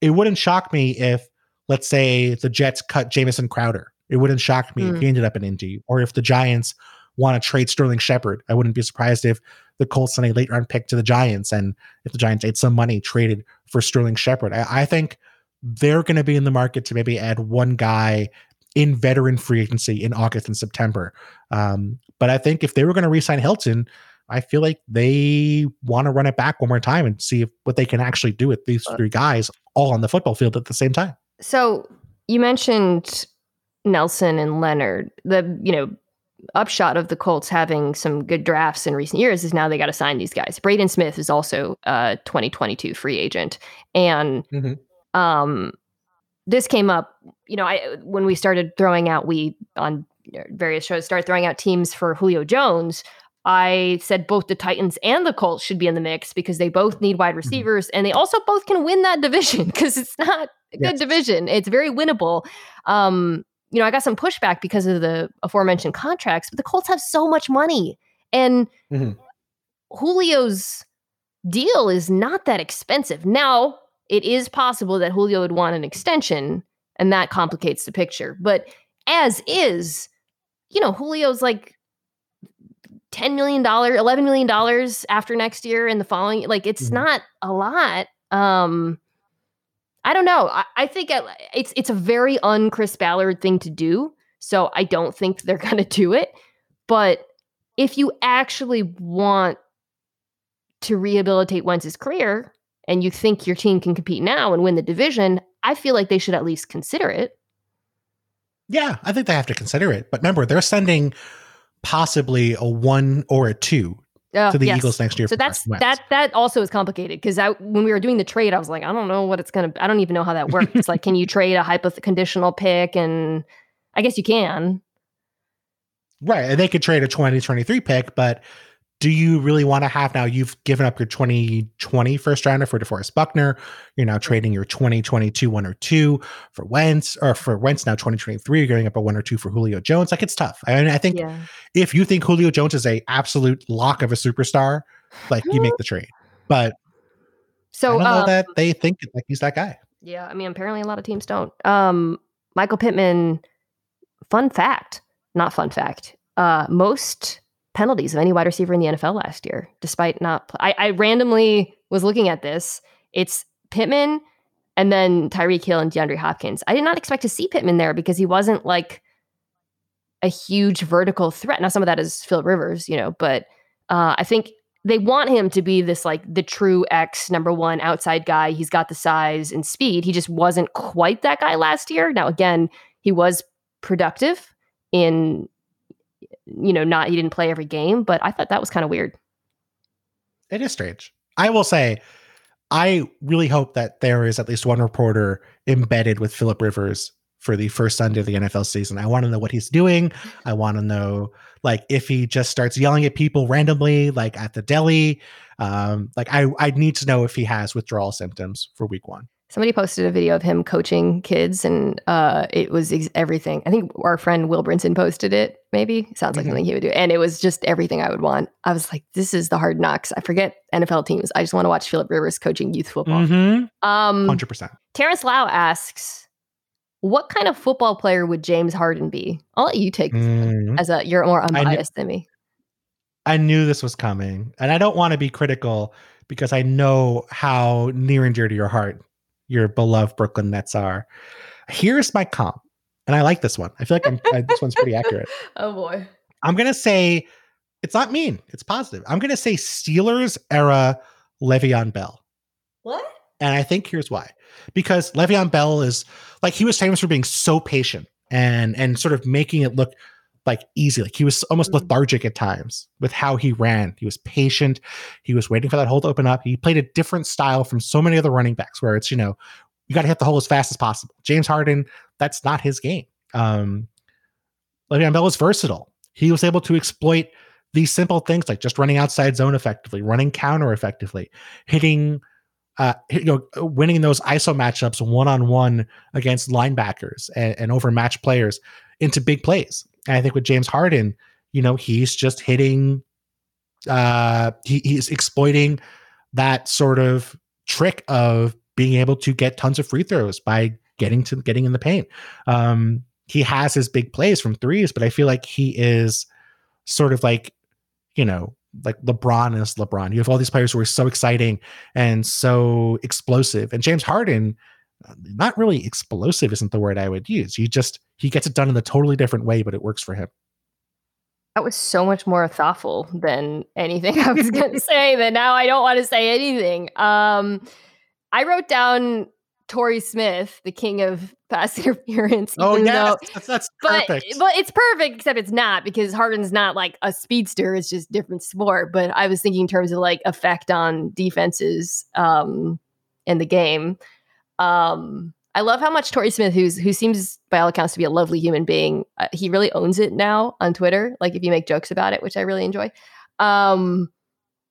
it wouldn't shock me if, let's say, the Jets cut Jamison Crowder. It wouldn't shock me if Hmm. he ended up in Indy, or if the Giants want to trade Sterling Shepard. I wouldn't be surprised if the Colts sent a late round pick to the Giants, and if the Giants ate some money traded for Sterling Shepard. I, I think they're going to be in the market to maybe add one guy in veteran free agency in August and September. Um, but I think if they were going to re-sign Hilton, I feel like they want to run it back one more time and see if, what they can actually do with these Uh, three guys all on the football field at the same time. So you mentioned Nelson and Leonard. The you know upshot of the Colts having some good drafts in recent years is now they got to sign these guys. Braden Smith is also a 2022 free agent, and Mhm. um, this came up. You know, I when we started throwing out we on various shows started throwing out teams for Julio Jones. I said both the Titans and the Colts should be in the mix because they both need wide receivers and they also both can win that division because it's not a good Yes. division. It's very winnable. Um, you know, I got some pushback because of the aforementioned contracts, but the Colts have so much money. And Mhm. Julio's deal is not that expensive. Now, it is possible that Julio would want an extension, and that complicates the picture. But as is, you know, Julio's like $10 million, $11 million after next year and the following. Like, it's mm-hmm. not a lot. Um, I don't know. I, I think it's it's a very un Chris Ballard thing to do. So I don't think they're going to do it. But if you actually want to rehabilitate Wentz's career and you think your team can compete now and win the division, I feel like they should at least consider it. Yeah, I think they have to consider it. But remember, they're sending possibly a one or a two oh, to the yes. Eagles next year. So that's that that also is complicated because I when we were doing the trade, I was like, I don't know what it's gonna. I don't even know how that works. it's like, can you trade a hypoth- conditional pick? And I guess you can. Right, and they could trade a 2023 pick, but do you really want to have now you've given up your 2020 first rounder for DeForest Buckner? You're now trading your 2022 one or two for Wentz, or for Wentz now 2023, you're giving up a one or two for Julio Jones. Like it's tough. I mean, I think yeah. if you think Julio Jones is a absolute lock of a superstar, like you make the trade. But so I don't know um, that they think like he's that guy. Yeah, I mean, apparently a lot of teams don't. Um, Michael Pittman, fun fact, not fun fact. Uh, most penalties of any wide receiver in the NFL last year, despite not. I, I randomly was looking at this. It's Pittman and then Tyreek Hill and DeAndre Hopkins. I did not expect to see Pittman there because he wasn't like a huge vertical threat. Now, some of that is Phil Rivers, you know, but uh, I think they want him to be this like the true X number one outside guy. He's got the size and speed. He just wasn't quite that guy last year. Now, again, he was productive in you know, not he didn't play every game, but I thought that was kind of weird. It is strange. I will say, I really hope that there is at least one reporter embedded with Philip Rivers for the first Sunday of the NFL season. I want to know what he's doing. I want to know like if he just starts yelling at people randomly, like at the deli. Um, like I I need to know if he has withdrawal symptoms for week one somebody posted a video of him coaching kids and uh, it was ex- everything. I think our friend will brinson posted it maybe. Sounds like mm-hmm. something he would do. And it was just everything i would want. I was like this is the hard knocks. I forget nfl teams. I just want to watch philip rivers coaching youth football. Mm-hmm. um, 100% terrence lau asks what kind of football player would james harden be? I'll let you take mm-hmm. as a you're more unbiased kn- than me. I knew this was coming. And i don't want to be critical because i know how near and dear to your heart your beloved Brooklyn Nets are. Here's my comp, and I like this one. I feel like I'm, I, this one's pretty accurate. Oh boy, I'm gonna say it's not mean. It's positive. I'm gonna say Steelers era Le'Veon Bell. What? And I think here's why. Because Le'Veon Bell is like he was famous for being so patient and and sort of making it look like easy. Like he was almost mm-hmm. lethargic at times with how he ran. He was patient. He was waiting for that hole to open up. He played a different style from so many other running backs where it's, you know, you got to hit the hole as fast as possible. James Harden, that's not his game. Um, Le'Veon Bell was versatile. He was able to exploit these simple things like just running outside zone effectively, running counter effectively, hitting, uh, you know, winning those ISO matchups one on one against linebackers and, and overmatched players into big plays. And I think with James Harden, you know, he's just hitting, uh, he, he's exploiting that sort of trick of being able to get tons of free throws by getting to getting in the paint. Um, he has his big plays from threes, but I feel like he is sort of like, you know, like LeBron is LeBron. You have all these players who are so exciting and so explosive. And James Harden, not really explosive isn't the word I would use. You just he gets it done in a totally different way, but it works for him. That was so much more thoughtful than anything I was going to say. That now I don't want to say anything. Um, I wrote down Torrey Smith, the king of pass interference. Oh yeah, that's, that's but, perfect. But it's perfect, except it's not because Harden's not like a speedster. It's just different sport. But I was thinking in terms of like effect on defenses um, in the game. Um, I love how much Torrey Smith, who's who seems by all accounts to be a lovely human being, uh, he really owns it now on Twitter. Like if you make jokes about it, which I really enjoy. Um,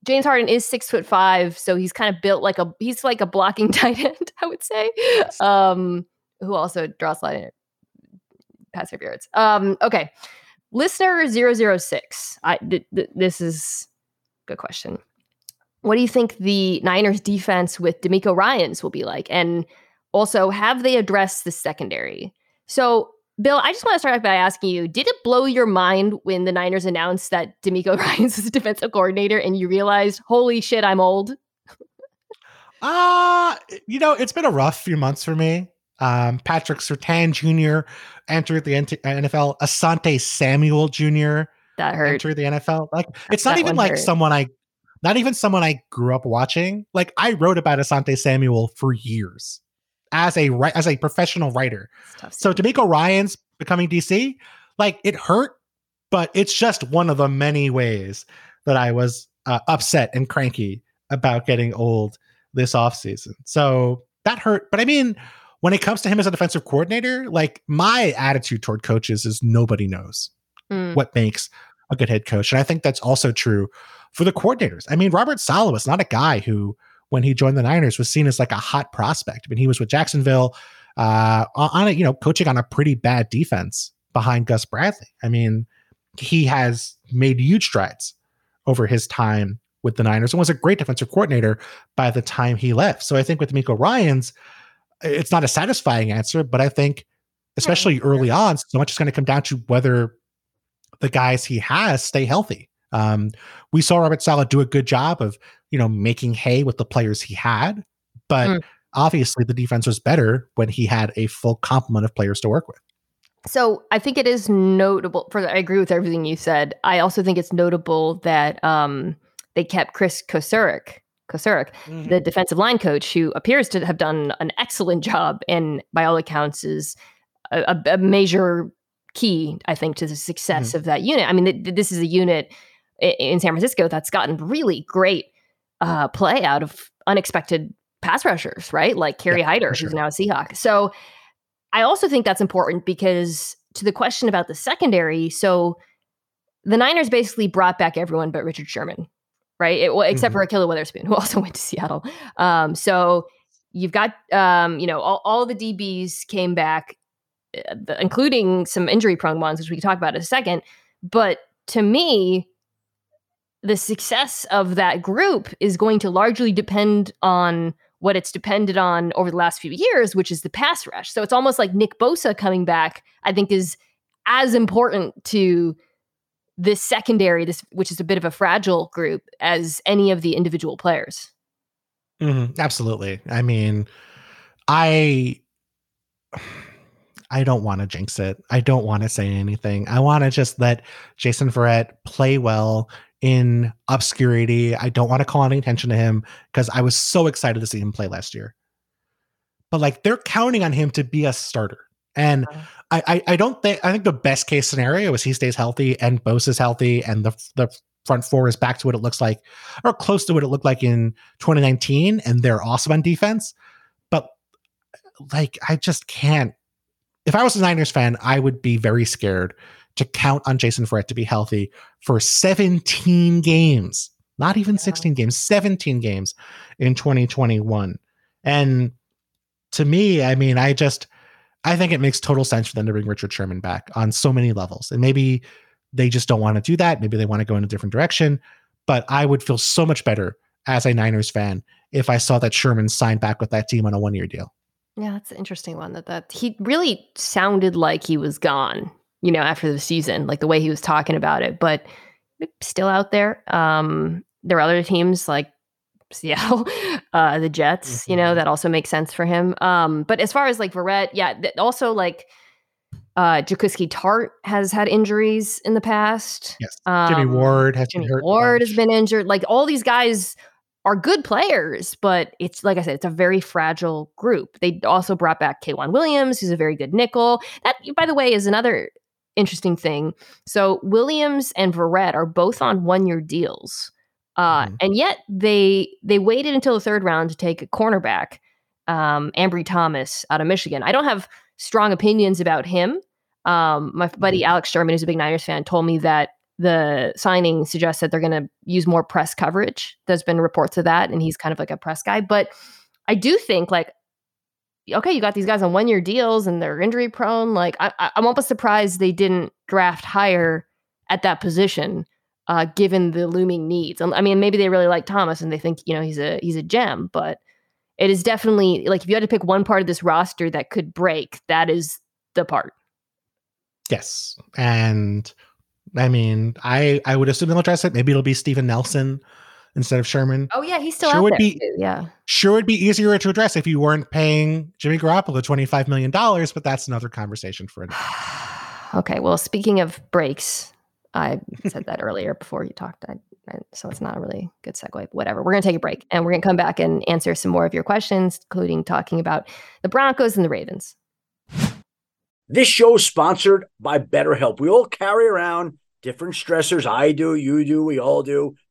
James Harden is six foot five, so he's kind of built like a he's like a blocking tight end, I would say. Um, who also draws a line pass interference. Um, okay, listener 006. I th- th- this is good question. What do you think the Niners defense with DeMeco Ryans will be like? And also, have they addressed the secondary? So Bill, I just want to start off by asking you: Did it blow your mind when the Niners announced that DeMeco Ryans was defensive coordinator, and you realized, "Holy shit, I'm old"? Uh, you know, it's been a rough few months for me. Um, Patrick Surtain Jr. entered the NFL. Asante Samuel Jr. That hurt. Entered the NFL. Like, it's not even like hurt. someone I, not even someone I grew up watching. Like, I wrote about Asante Samuel for years as a as a professional writer. So DeMeco Ryans becoming DC, like, it hurt, but it's just one of the many ways that I was uh, upset and cranky about getting old this offseason. So that hurt. But I mean, when it comes to him as a defensive coordinator, like my attitude toward coaches is nobody knows mm. what makes a good head coach. And I think that's also true for the coordinators. I mean, Robert Saleh was not a guy who, when he joined the Niners, was seen as like a hot prospect. I mean, he was with Jacksonville uh, on a, you know, coaching on a pretty bad defense behind Gus Bradley. I mean, he has made huge strides over his time with the Niners and was a great defensive coordinator by the time he left. So I think with Miko Ryans, it's not a satisfying answer, but I think especially early on, so much is going to come down to whether the guys he has stay healthy. Um, we saw Robert Saleh do a good job of, you know, making hay with the players he had, but mm. obviously the defense was better when he had a full complement of players to work with. So I think it is notable for I agree with everything you said. I also think it's notable that um, they kept Kris Kocurek, Kocurek, mm-hmm. the defensive line coach, who appears to have done an excellent job and, by all accounts, is a, a major key, I think, to the success mm-hmm. of that unit. I mean, th- this is a unit in San Francisco that's gotten really great uh, play out of unexpected pass rushers, right? Like Kerry yeah, Hyder, sure. who's now a Seahawk. So I also think that's important because to the question about the secondary, so the Niners basically brought back everyone but Richard Sherman, right? It, well, except mm-hmm. for Ahkello Witherspoon, who also went to Seattle. Um, so you've got, um, you know, all, all the DBs came back, uh, including some injury prone ones, which we can talk about in a second. But to me, the success of that group is going to largely depend on what it's depended on over the last few years, which is the pass rush. So it's almost like Nick Bosa coming back, I think, is as important to this secondary, this which is a bit of a fragile group, as any of the individual players. Mm-hmm, absolutely. I mean, I I don't want to jinx it. I don't want to say anything. I want to just let Jason Verrett play well in obscurity. I don't want to call any attention to him because I was so excited to see him play last year. But like they're counting on him to be a starter. And uh-huh. I, I, I don't think I think the best case scenario is he stays healthy and Bosa is healthy and the the front four is back to what it looks like or close to what it looked like in 2019 and they're awesome on defense. But like I just can't. If I was a Niners fan, I would be very scared to count on Jason Verrett to be healthy for 17 games, not even yeah. 16 games, 17 games in 2021. And to me, I mean, I just I think it makes total sense for them to bring Richard Sherman back on so many levels. And maybe they just don't want to do that. Maybe they want to go in a different direction. But I would feel so much better as a Niners fan if I saw that Sherman signed back with that team on a one year deal. Yeah, that's an interesting one. That that he really sounded like he was gone, you know, after the season, like the way he was talking about it, but still out there. Um, there are other teams like Seattle, uh, the Jets. Mm-hmm. You know mm-hmm. that also makes sense for him. Um, but as far as like Verrett, yeah, th- also like uh, Jaquiski Tartt has had injuries in the past. Yes, um, Jimmy Ward has Jimmy Ward has been injured. Like all these guys are good players, but it's like I said, it's a very fragile group. They also brought back K'Waun Williams, who's a very good nickel. That, by the way, is another interesting thing. So Williams and Verrett are both on one year deals. Uh, mm-hmm. And yet they they waited until the third round to take a cornerback, um, Ambry Thomas out of Michigan. I don't have strong opinions about him. Um, my buddy mm-hmm. Alex Sherman, who's a big Niners fan, told me that the signing suggests that they're going to use more press coverage. There's been reports of that, and he's kind of like a press guy. But I do think like, okay, you got these guys on one year deals and they're injury prone. Like I, I'm almost surprised they didn't draft higher at that position uh, given the looming needs. I mean, maybe they really like Thomas and they think you know he's a he's a gem, but it is definitely like if you had to pick one part of this roster that could break, that is the part. Yes, and I mean, I I would assume they'll address it. Maybe it'll be Steven Nelson instead of Sherman. Oh yeah, he's still Sure out would there. be- too, yeah. Sure, it'd be easier to address if you weren't paying Jimmy Garoppolo twenty five million dollars, but that's another conversation for another. okay. Well, speaking of breaks, I said that earlier before you talked. I, I, so it's not a really good segue. Whatever. We're going to take a break and we're going to come back and answer some more of your questions, including talking about the Broncos and the Ravens. This show is sponsored by BetterHelp. We all carry around different stressors. I do, you do, we all do,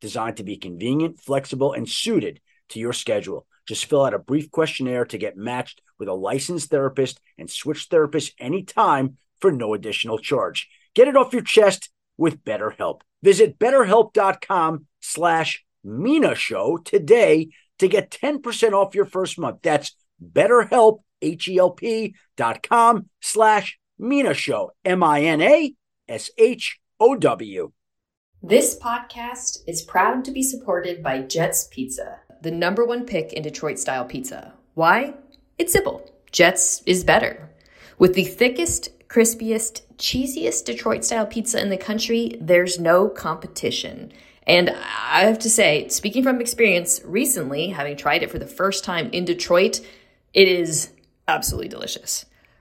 designed to be convenient, flexible, and suited to your schedule. Just fill out a brief questionnaire to get matched with a licensed therapist and switch therapists anytime for no additional charge. Get it off your chest with BetterHelp. Visit betterhelp.com slash Mina Show today to get 10% off your first month. That's betterhelp, H-E-L-P dot com slash Mina Show, M-I-N-A-S-H-O-W. This podcast is proud to be supported by Jets Pizza, the number one pick in Detroit style pizza. Why? It's simple. Jets is better. With the thickest, crispiest, cheesiest Detroit style pizza in the country, there's no competition. And I have to say, speaking from experience recently, having tried it for the first time in Detroit, it is absolutely delicious.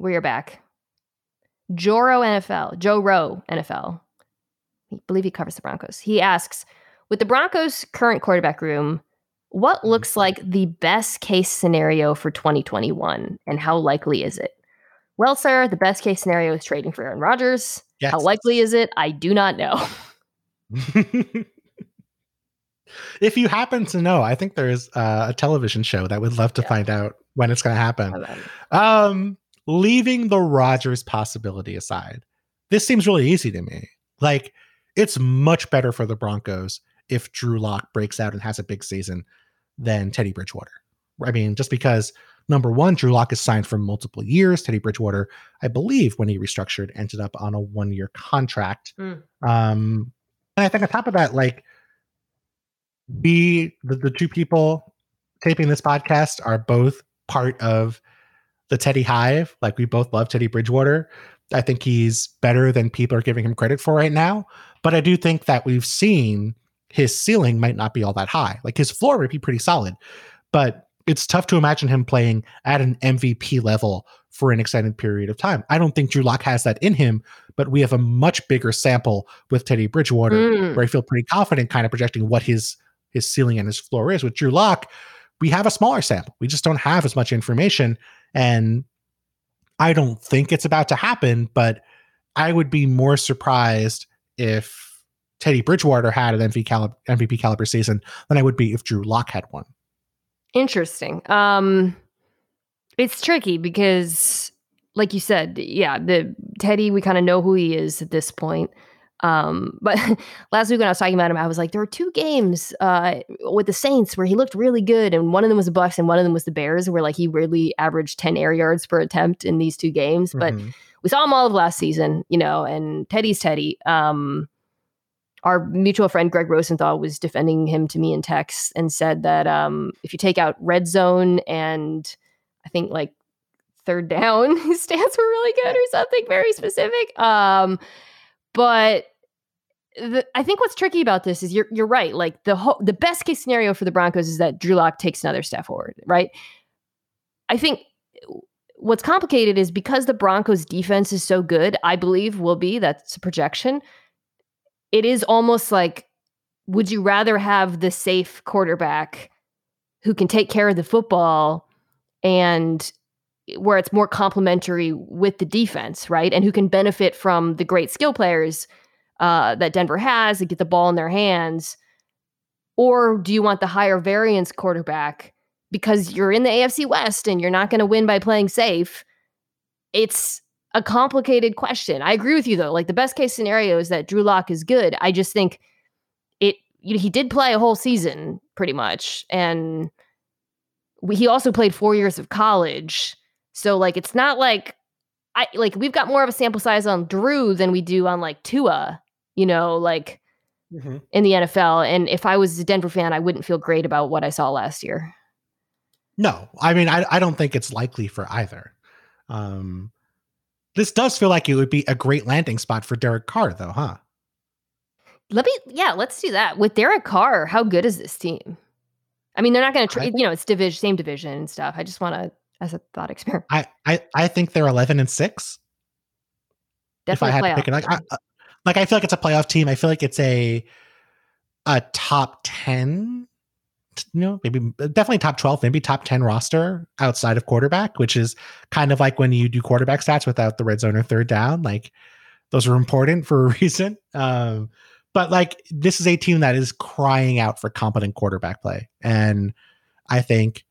We're back. Joro NFL, Joe Rowe NFL. I believe he covers the Broncos. He asks, with the Broncos' current quarterback room, what looks like the best case scenario for 2021 and how likely is it? Well, sir, the best case scenario is trading for Aaron Rodgers. Yes. How likely is it? I do not know. if you happen to know, I think there's uh, a television show that would love to Yeah. find out when it's going to happen. How about it? Um, leaving the Rodgers possibility aside, this seems really easy to me. Like, it's much better for the Broncos if Drew Lock breaks out and has a big season than Teddy Bridgewater. I mean, just because number one, Drew Lock is signed for multiple years. Teddy Bridgewater, I believe, when he restructured, ended up on a one-year contract. Mm. Um, and I think on top of that, like we, the, the two people taping this podcast, are both part of the Teddy Hive. Like we both love Teddy Bridgewater. I think he's better than people are giving him credit for right now. But I do think that we've seen his ceiling might not be all that high. Like his floor might be pretty solid, but it's tough to imagine him playing at an MVP level for an extended period of time. I don't think Drew Lock has that in him, but we have a much bigger sample with Teddy Bridgewater Mm. where I feel pretty confident kind of projecting what his his ceiling and his floor is. With Drew Lock, we have a smaller sample. We just don't have as much information. And I don't think it's about to happen, but I would be more surprised if Teddy Bridgewater had an MVP caliber, MVP caliber season than I would be if Drew Lock had one. Interesting. Um it's tricky because like you said, yeah, the Teddy, we kind of know who he is at this point. Um, but last week when I was talking about him, I was like, there were two games uh with the Saints where he looked really good, and one of them was the Bucks and one of them was the Bears, where like he really averaged 10 air yards per attempt in these two games. But Mhm. we saw him all of last season, you know, and Teddy's Teddy. Um, our mutual friend Greg Rosenthal was defending him to me in text and said that um, if you take out red zone and I think like third down, his stats were really good or something very specific. Um, but the, I think what's tricky about this is you're you're right. Like the ho- the best case scenario for the Broncos is that Drew Lock takes another step forward, right? I think uh, what's complicated is because the Broncos defense is so good, I believe will be that's a projection. It is almost like would you rather have the safe quarterback who can take care of the football and where it's more complementary with the defense, right? And who can benefit from the great skill players uh, that Denver has and get the ball in their hands? Or do you want the higher variance quarterback because you're in the AFC West and you're not going to win by playing safe? It's a complicated question. I agree with you though. Like the best case scenario is that Drew Lock is good. I just think it you know, he did play a whole season pretty much and we, he also played 4 years of college. So like it's not like I like we've got more of a sample size on Drew than we do on like Tua, you know, like mm-hmm. in the NFL. And if I was a Denver fan, I wouldn't feel great about what I saw last year. No, I mean I, I don't think it's likely for either. Um this does feel like it would be a great landing spot for Derek Carr, though, huh? Let me, yeah, let's do that. With Derek Carr, how good is this team? I mean, they're not going to, trade. you know, it's division, same division and stuff. I just want to, as a thought experiment. I, I, I think they're 11 and six. Definitely if I had to pick it, like, I, like I feel like it's a playoff team. I feel like it's a, a top 10 you know, maybe definitely top 12, maybe top 10 roster outside of quarterback, which is kind of like when you do quarterback stats without the red zone or third down. Like those are important for a reason. Um, but like this is a team that is crying out for competent quarterback play. And I think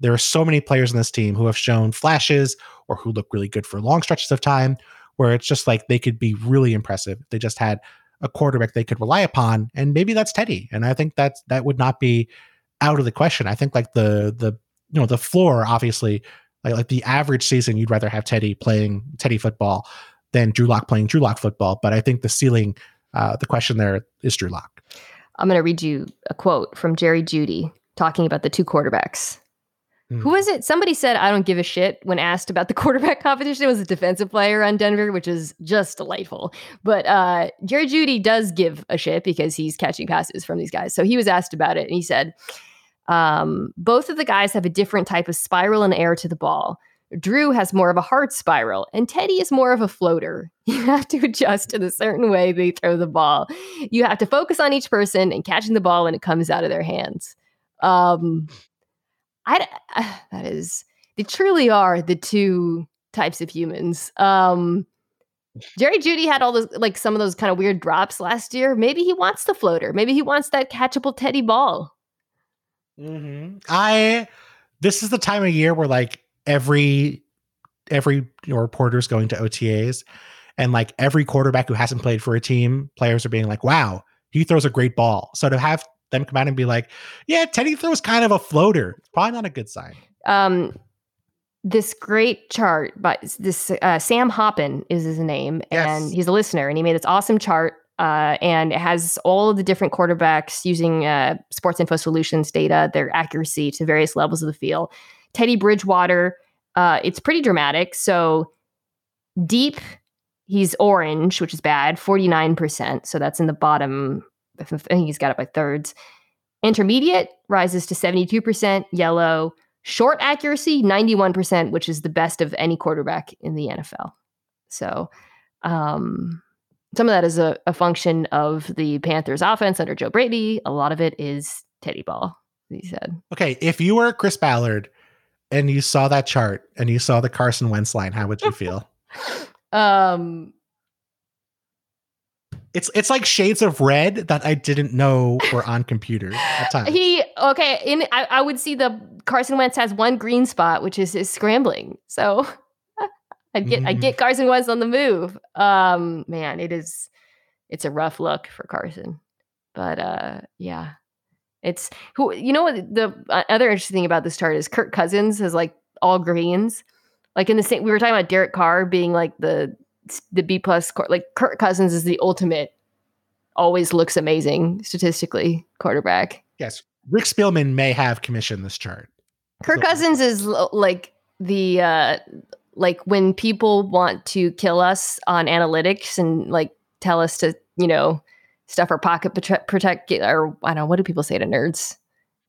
there are so many players in this team who have shown flashes or who look really good for long stretches of time where it's just like they could be really impressive. They just had a quarterback they could rely upon, and maybe that's Teddy. And I think that's that would not be out of the question. I think like the the you know the floor obviously like like the average season you'd rather have Teddy playing Teddy football than Drew Lock playing Drew Lock football. But I think the ceiling, uh, the question there is Drew Lock. I'm going to read you a quote from Jerry Jeudy talking about the two quarterbacks. Mm. Who was it? Somebody said, I don't give a shit when asked about the quarterback competition. It was a defensive player on Denver, which is just delightful. But uh, Jerry Jeudy does give a shit because he's catching passes from these guys. So he was asked about it and he said, um, both of the guys have a different type of spiral and air to the ball. Drew has more of a hard spiral, and Teddy is more of a floater. You have to adjust to the certain way they throw the ball. You have to focus on each person and catching the ball when it comes out of their hands. Um, I that is they truly are the two types of humans. Um, Jerry Jeudy had all those like some of those kind of weird drops last year. Maybe he wants the floater. Maybe he wants that catchable Teddy ball. Mm-hmm. I this is the time of year where like every every reporter is going to OTAs, and like every quarterback who hasn't played for a team, players are being like, "Wow, he throws a great ball." So to have them come out and be like, "Yeah, Teddy throws kind of a floater," It's probably not a good sign. Um, this great chart by this uh, Sam Hoppen is his name, yes. and he's a listener, and he made this awesome chart uh, and it has all of the different quarterbacks using uh, Sports Info Solutions data, their accuracy to various levels of the field. Teddy Bridgewater, uh, it's pretty dramatic. So deep, he's orange, which is bad, 49%. So that's in the bottom. I think he's got it by thirds. Intermediate rises to 72%, yellow. Short accuracy, 91%, which is the best of any quarterback in the NFL. So, um, some of that is a, a function of the Panthers offense under Joe Brady. A lot of it is Teddy Ball, he said. Okay, if you were Chris Ballard and you saw that chart and you saw the Carson Wentz line, how would you feel? um it's it's like shades of red that I didn't know were on computers at times. He okay, in I, I would see the Carson Wentz has one green spot, which is his scrambling. So I get mm. I get Carson Wentz on the move. Um, man, it is it's a rough look for Carson, but uh, yeah, it's who you know what the uh, other interesting thing about this chart is Kirk Cousins has like all greens, like in the same we were talking about Derek Carr being like the the B plus court. like Kirk Cousins is the ultimate, always looks amazing statistically quarterback. Yes, Rick Spielman may have commissioned this chart. Kirk so. Cousins is like the uh like when people want to kill us on analytics and like tell us to, you know, stuff our pocket protect, protect or I don't know, what do people say to nerds?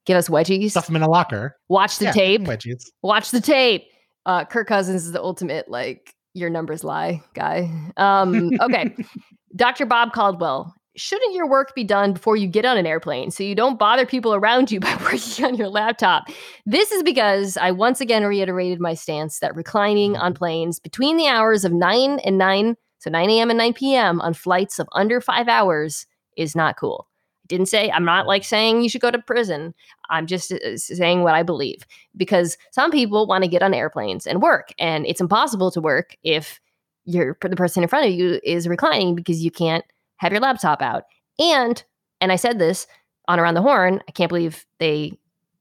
Give us wedgies. Stuff them in a locker. Watch the yeah, tape. Wedgies. Watch the tape. Uh, Kirk Cousins is the ultimate like your numbers lie guy. Um, okay, Dr. Bob Caldwell. Shouldn't your work be done before you get on an airplane so you don't bother people around you by working on your laptop? This is because I once again reiterated my stance that reclining on planes between the hours of 9 and 9, so 9 a.m. and 9 p.m. on flights of under five hours is not cool. Didn't say, I'm not like saying you should go to prison. I'm just uh, saying what I believe because some people want to get on airplanes and work, and it's impossible to work if you're the person in front of you is reclining because you can't have your laptop out. And and I said this on around the horn. I can't believe they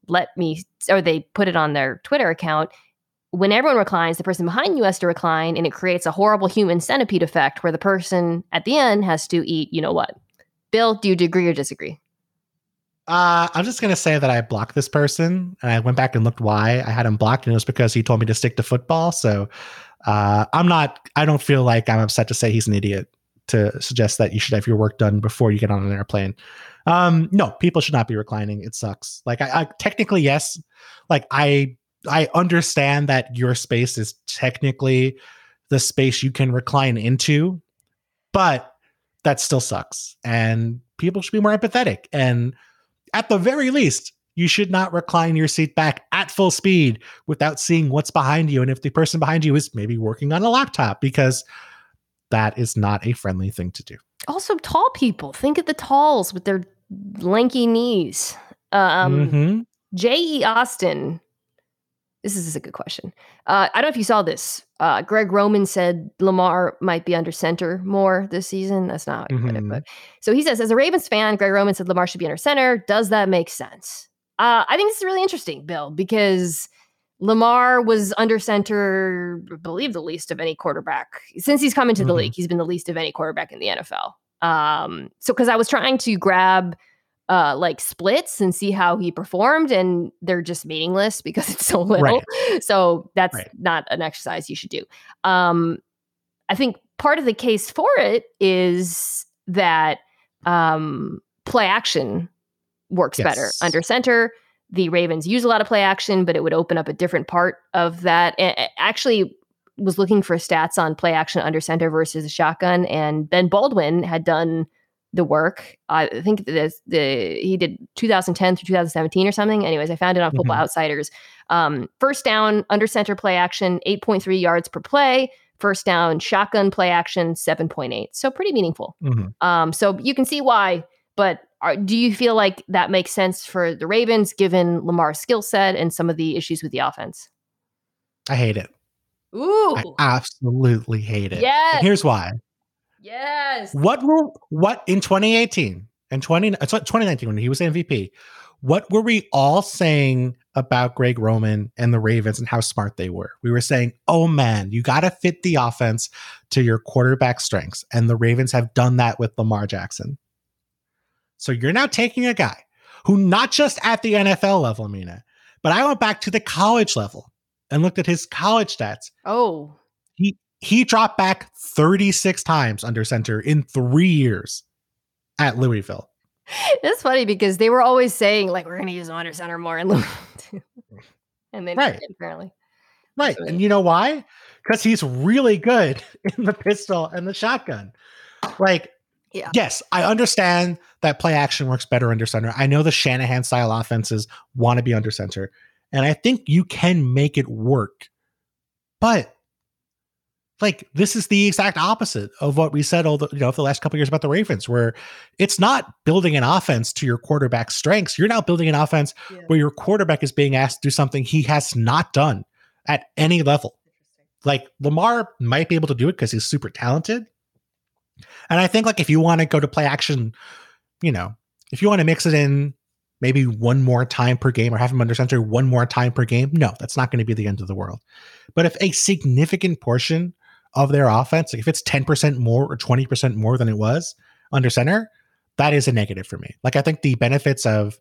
let me or they put it on their Twitter account. When everyone reclines, the person behind you has to recline, and it creates a horrible human centipede effect where the person at the end has to eat, you know what? Bill, do you agree or disagree? Uh, I'm just gonna say that I blocked this person, and I went back and looked why I had him blocked, and it was because he told me to stick to football. So, uh, I'm not. I don't feel like I'm upset to say he's an idiot to suggest that you should have your work done before you get on an airplane. Um, no, people should not be reclining. It sucks. Like I, I technically yes, like I I understand that your space is technically the space you can recline into, but that still sucks. And people should be more empathetic. And at the very least, you should not recline your seat back at full speed without seeing what's behind you. And if the person behind you is maybe working on a laptop, because that is not a friendly thing to do. Also, tall people. Think of the talls with their lanky knees. Um, mm-hmm. J.E. Austin. This is a good question. Uh, I don't know if you saw this. Uh, Greg Roman said Lamar might be under center more this season. That's not how I it, but so he says, as a Ravens fan, Greg Roman said Lamar should be under center. Does that make sense? Uh, I think this is really interesting, Bill, because Lamar was under center, I believe the least of any quarterback since he's come into the mm-hmm. league. He's been the least of any quarterback in the NFL. Um, so because I was trying to grab uh like splits and see how he performed, and they're just meaningless because it's so little. Right. So that's right. not an exercise you should do. Um, I think part of the case for it is that um play action works yes. better under center the Ravens use a lot of play action, but it would open up a different part of that. And actually, was looking for stats on play action under center versus a shotgun, and Ben Baldwin had done the work. I think the, the he did 2010 through 2017 or something. Anyways, I found it on Football mm-hmm. Outsiders. Um, first down under center play action, 8.3 yards per play. First down shotgun play action, 7.8. So pretty meaningful. Mm-hmm. Um, so you can see why. But are, do you feel like that makes sense for the Ravens given Lamar's skill set and some of the issues with the offense? I hate it. Ooh. I absolutely hate it. Yeah. Here's why. Yes. What were what in 2018 and 20 uh, 2019 when he was MVP, what were we all saying about Greg Roman and the Ravens and how smart they were? We were saying, "Oh man, you got to fit the offense to your quarterback strengths." And the Ravens have done that with Lamar Jackson. So you're now taking a guy who not just at the NFL level, Mina, but I went back to the college level and looked at his college stats. Oh. He he dropped back 36 times under center in 3 years at Louisville. It's funny because they were always saying like we're going to use him under center more in Louisville. and then right. apparently. Right. And you know why? Cuz he's really good in the pistol and the shotgun. Like yeah. Yes, I understand that play action works better under center. I know the Shanahan style offenses want to be under center, and I think you can make it work. But like this is the exact opposite of what we said all the you know for the last couple years about the Ravens, where it's not building an offense to your quarterback's strengths. You're now building an offense yeah. where your quarterback is being asked to do something he has not done at any level. Like Lamar might be able to do it because he's super talented, and I think like if you want to go to play action, you know, if you want to mix it in maybe one more time per game or have him under center one more time per game, no, that's not going to be the end of the world. But if a significant portion of their offense, like if it's 10% more or 20% more than it was under center, that is a negative for me. Like I think the benefits of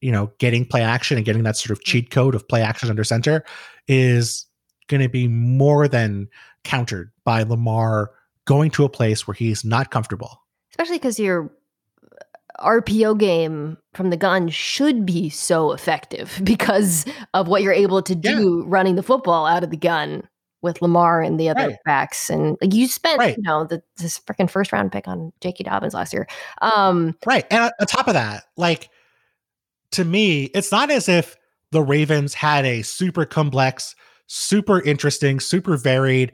you know getting play action and getting that sort of mm. cheat code of play action under center is going to be more than countered by Lamar going to a place where he's not comfortable. Especially because you're RPO game from the gun should be so effective because of what you're able to do yeah. running the football out of the gun with Lamar and the other right. backs. And like you spent, right. you know, the, this freaking first round pick on J.K. Dobbins last year. Um, right. And on top of that, like to me, it's not as if the Ravens had a super complex, super interesting, super varied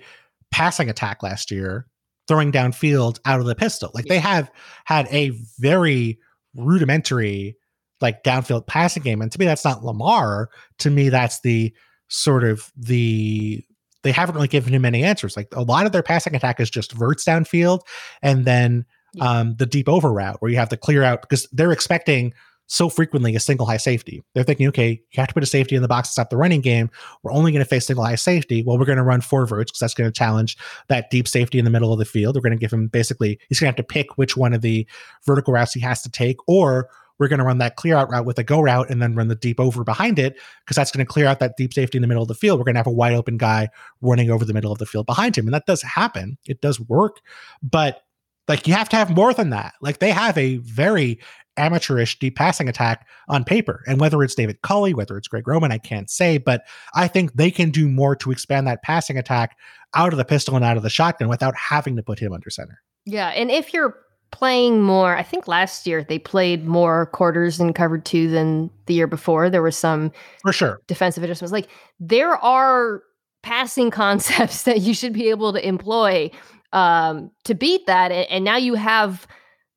passing attack last year, throwing downfield out of the pistol. Like they have had a very rudimentary, like downfield passing game. And to me, that's not Lamar. To me, that's the sort of the they haven't really given him any answers. Like a lot of their passing attack is just verts downfield and then um, the deep over route where you have to clear out because they're expecting so frequently a single high safety. They're thinking, okay, you have to put a safety in the box to stop the running game. We're only going to face single high safety. Well, we're going to run four verts because that's going to challenge that deep safety in the middle of the field. We're going to give him basically, he's going to have to pick which one of the vertical routes he has to take, or we're going to run that clear out route with a go route and then run the deep over behind it because that's going to clear out that deep safety in the middle of the field. We're going to have a wide open guy running over the middle of the field behind him. And that does happen. It does work. But like you have to have more than that. Like they have a very amateurish deep passing attack on paper. And whether it's David Culley, whether it's Greg Roman, I can't say, but I think they can do more to expand that passing attack out of the pistol and out of the shotgun without having to put him under center. Yeah. And if you're playing more. I think last year they played more quarters in cover two than the year before. There was some for sure defensive adjustments. Like there are passing concepts that you should be able to employ um, to beat that. And, and now you have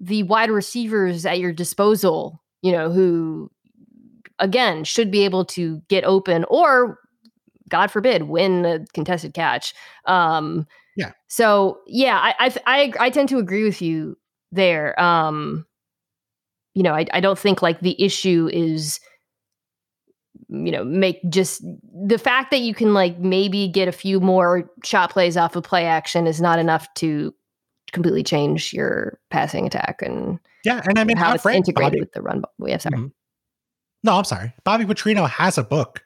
the wide receivers at your disposal, you know, who again should be able to get open or God forbid, win a contested catch. Um, yeah. So yeah, I, I I I tend to agree with you there. Um, you know, I, I don't think like the issue is, you know, make just the fact that you can like maybe get a few more shot plays off of play action is not enough to completely change your passing attack and yeah, and I mean how it's integrated Bobby, with the run. We have sorry. Mm-hmm. No, I'm sorry. Bobby Petrino has a book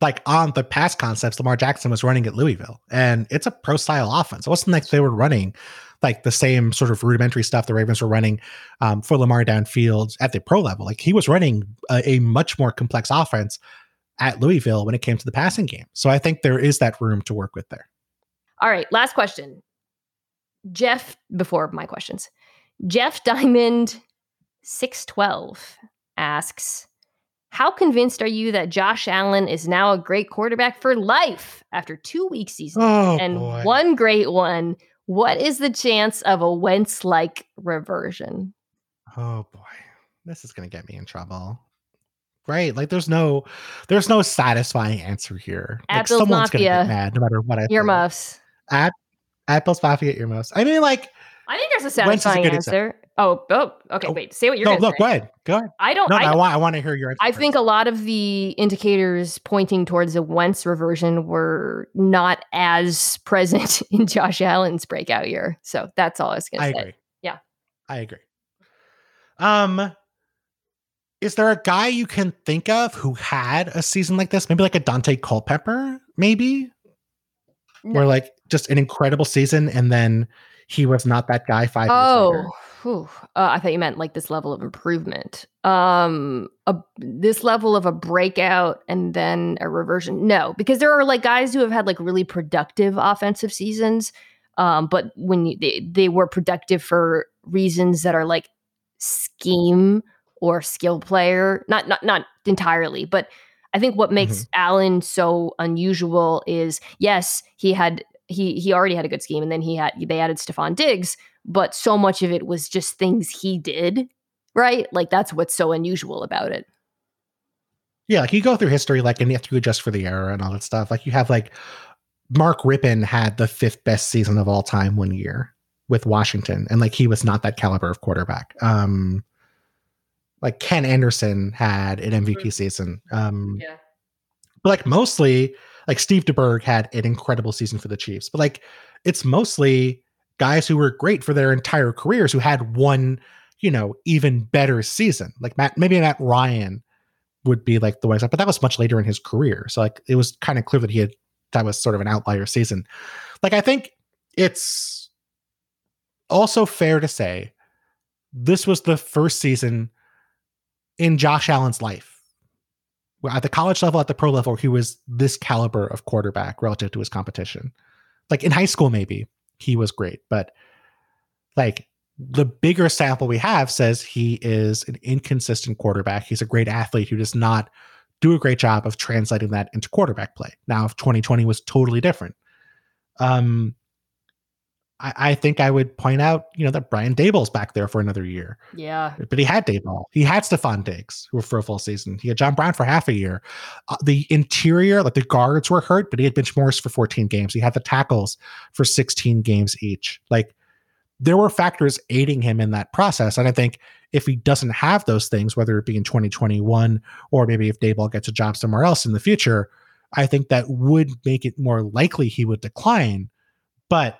like on the pass concepts Lamar Jackson was running at Louisville, and it's a pro style offense. It wasn't like they were running like the same sort of rudimentary stuff the Ravens were running um, for Lamar downfield at the pro level. Like he was running a, a much more complex offense at Louisville when it came to the passing game. So I think there is that room to work with there. All right, last question. Jeff, before my questions, Jeff Diamond 612 asks, how convinced are you that Josh Allen is now a great quarterback for life after two week season oh, and boy. one great one what is the chance of a Wentz like reversion? Oh boy, this is gonna get me in trouble. Right? Like there's no there's no satisfying answer here. Like someone's Mafia. gonna get mad no matter what I earmuffs. At Apple's Mafia earmuffs. I mean, like I think there's a satisfying a answer. Oh, oh, okay. Oh, wait, say what you're. No, no, go ahead. Go ahead. I don't. No, I, no, I want. I want to hear your. I think a lot of the indicators pointing towards a Wentz reversion were not as present in Josh Allen's breakout year. So that's all I was going to say. I agree. Yeah, I agree. Um, is there a guy you can think of who had a season like this? Maybe like a Daunte Culpepper, maybe, no. or like just an incredible season, and then he was not that guy five oh. years later. Whew. Uh, I thought you meant like this level of improvement. Um, a, this level of a breakout and then a reversion. No, because there are like guys who have had like really productive offensive seasons. Um, but when you, they they were productive for reasons that are like scheme or skill player, not not not entirely, but I think what makes mm-hmm. Allen so unusual is yes, he had he he already had a good scheme, and then he had they added Stefon Diggs, but so much of it was just things he did, right? Like that's what's so unusual about it. Yeah, like you go through history, like and you have to adjust for the error and all that stuff. Like you have like Mark Rypien had the fifth best season of all time one year with Washington, and like he was not that caliber of quarterback. Um, like Ken Anderson had an MVP mm-hmm. season. Um, yeah, but like mostly like Steve DeBerg had an incredible season for the Chiefs, but like it's mostly guys who were great for their entire careers who had one, you know, even better season. Like Matt, maybe Matt Ryan would be like the way, but that was much later in his career. So like it was kind of clear that he had that was sort of an outlier season. Like I think it's also fair to say this was the first season in Josh Allen's life. At the college level, at the pro level, he was this caliber of quarterback relative to his competition. Like in high school, maybe he was great, but like the bigger sample we have says he is an inconsistent quarterback. He's a great athlete who does not do a great job of translating that into quarterback play. Now, if 2020 was totally different, um, I, I, think I would point out, you know, that Brian Daboll's back there for another year. Yeah. But he had Daboll. He had Stefon Diggs who for a full season. He had John Brown for half a year. Uh, the interior, like the guards were hurt, but he had Mitch Morse for 14 games. He had the tackles for 16 games each. Like there were factors aiding him in that process. And I think if he doesn't have those things, whether it be in 2021 or maybe if Daboll gets a job somewhere else in the future, I think that would make it more likely he would decline. But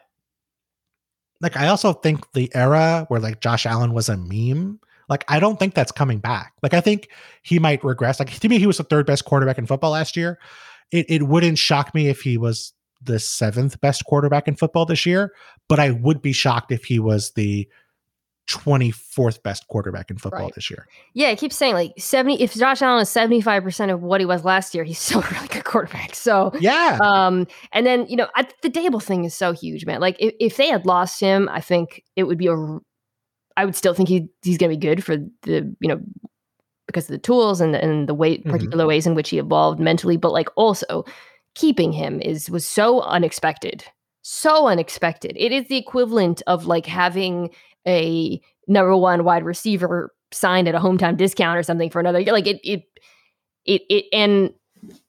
like I also think the era where like Josh Allen was a meme, like I don't think that's coming back. Like I think he might regress. Like to me, he was the third best quarterback in football last year. It it wouldn't shock me if he was the seventh best quarterback in football this year, but I would be shocked if he was the 24th best quarterback in football right. this year. Yeah, I keep saying like 70 if Josh Allen is 75% of what he was last year, he's still a really good quarterback. So Yeah. Um and then, you know, I, the Daboll thing is so huge, man. Like if, if they had lost him, I think it would be a I would still think he, he's going to be good for the, you know, because of the tools and and the way mm-hmm. particular mm-hmm. ways in which he evolved mentally, but like also keeping him is was so unexpected so unexpected. It is the equivalent of like having a number one wide receiver signed at a hometown discount or something for another year. Like it, it, it, it, and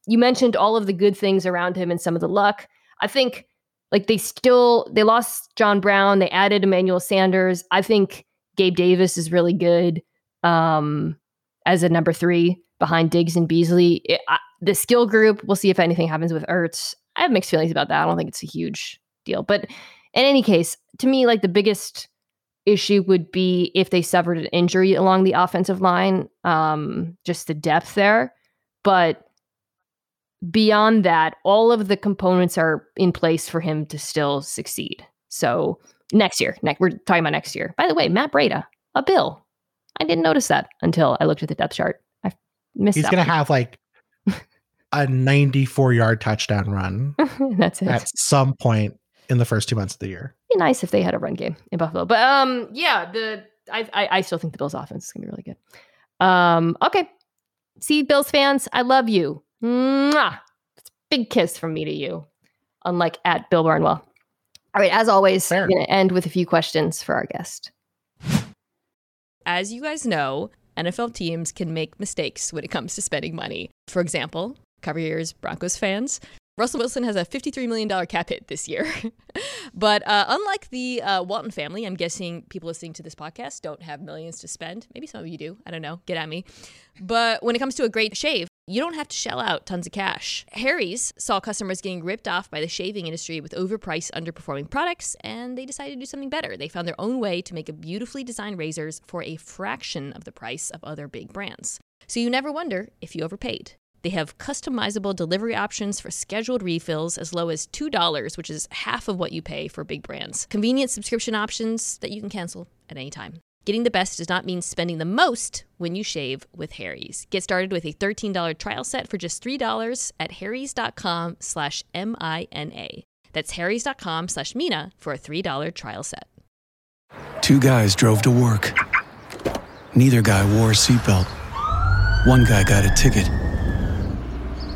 you mentioned all of the good things around him and some of the luck. I think like they still they lost John Brown, they added Emmanuel Sanders. I think Gabe Davis is really good um, as a number three behind Diggs and Beasley. It, I, the skill group, we'll see if anything happens with Ertz. I have mixed feelings about that. I don't think it's a huge deal, but in any case, to me, like the biggest issue would be if they suffered an injury along the offensive line, um, just the depth there. But beyond that, all of the components are in place for him to still succeed. So next year, next we're talking about next year. By the way, Matt Breida, a Bill. I didn't notice that until I looked at the depth chart. I missed. He's gonna have like a 94 yard touchdown run. That's it. At some point in the first two months of the year. It'd Be nice if they had a run game in Buffalo, but um, yeah, the I I, I still think the Bills' offense is gonna be really good. Um, okay, see, Bills fans, I love you. Mwah! It's a big kiss from me to you. Unlike at Bill Barnwell. All right, as always, Fair. I'm gonna end with a few questions for our guest. As you guys know, NFL teams can make mistakes when it comes to spending money. For example, cover your ears, Broncos fans. Russell Wilson has a $53 million cap hit this year. but uh, unlike the uh, Walton family, I'm guessing people listening to this podcast don't have millions to spend. Maybe some of you do. I don't know. Get at me. But when it comes to a great shave, you don't have to shell out tons of cash. Harry's saw customers getting ripped off by the shaving industry with overpriced, underperforming products, and they decided to do something better. They found their own way to make beautifully designed razors for a fraction of the price of other big brands. So you never wonder if you overpaid. They have customizable delivery options for scheduled refills as low as $2, which is half of what you pay for big brands. Convenient subscription options that you can cancel at any time. Getting the best does not mean spending the most when you shave with Harry's. Get started with a $13 trial set for just $3 at harrys.com slash M-I-N-A. That's harrys.com slash Mina for a $3 trial set. Two guys drove to work. Neither guy wore a seatbelt. One guy got a ticket.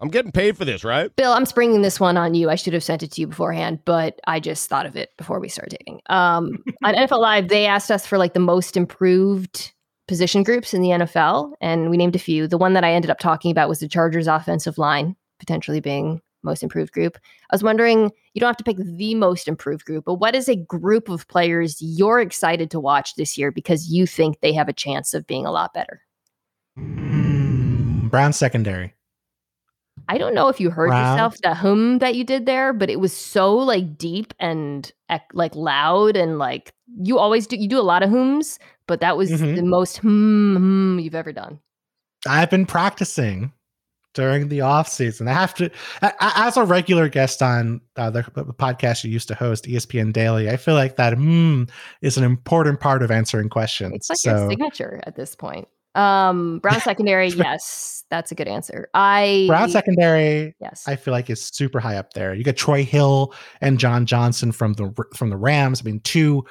I'm getting paid for this, right? Bill, I'm springing this one on you. I should have sent it to you beforehand, but I just thought of it before we started dating. Um, on NFL Live, they asked us for like the most improved position groups in the NFL, and we named a few. The one that I ended up talking about was the Chargers offensive line, potentially being most improved group. I was wondering, you don't have to pick the most improved group, but what is a group of players you're excited to watch this year because you think they have a chance of being a lot better? Mm, Brown secondary. I don't know if you heard yourself the hum that you did there, but it was so like deep and like loud and like you always do. You do a lot of hums, but that was Mhm. the most hum, hum you've ever done. I've been practicing during the off season. I have to, as a regular guest on uh, the, the podcast you used to host, ESPN Daily. I feel like that hmm is an important part of answering questions. It's like so your signature at this point. Um, Brown secondary, yes, that's a good answer. I Brown secondary, yes, I feel like is super high up there. You get Troy Hill and John Johnson from the from the Rams. I mean, two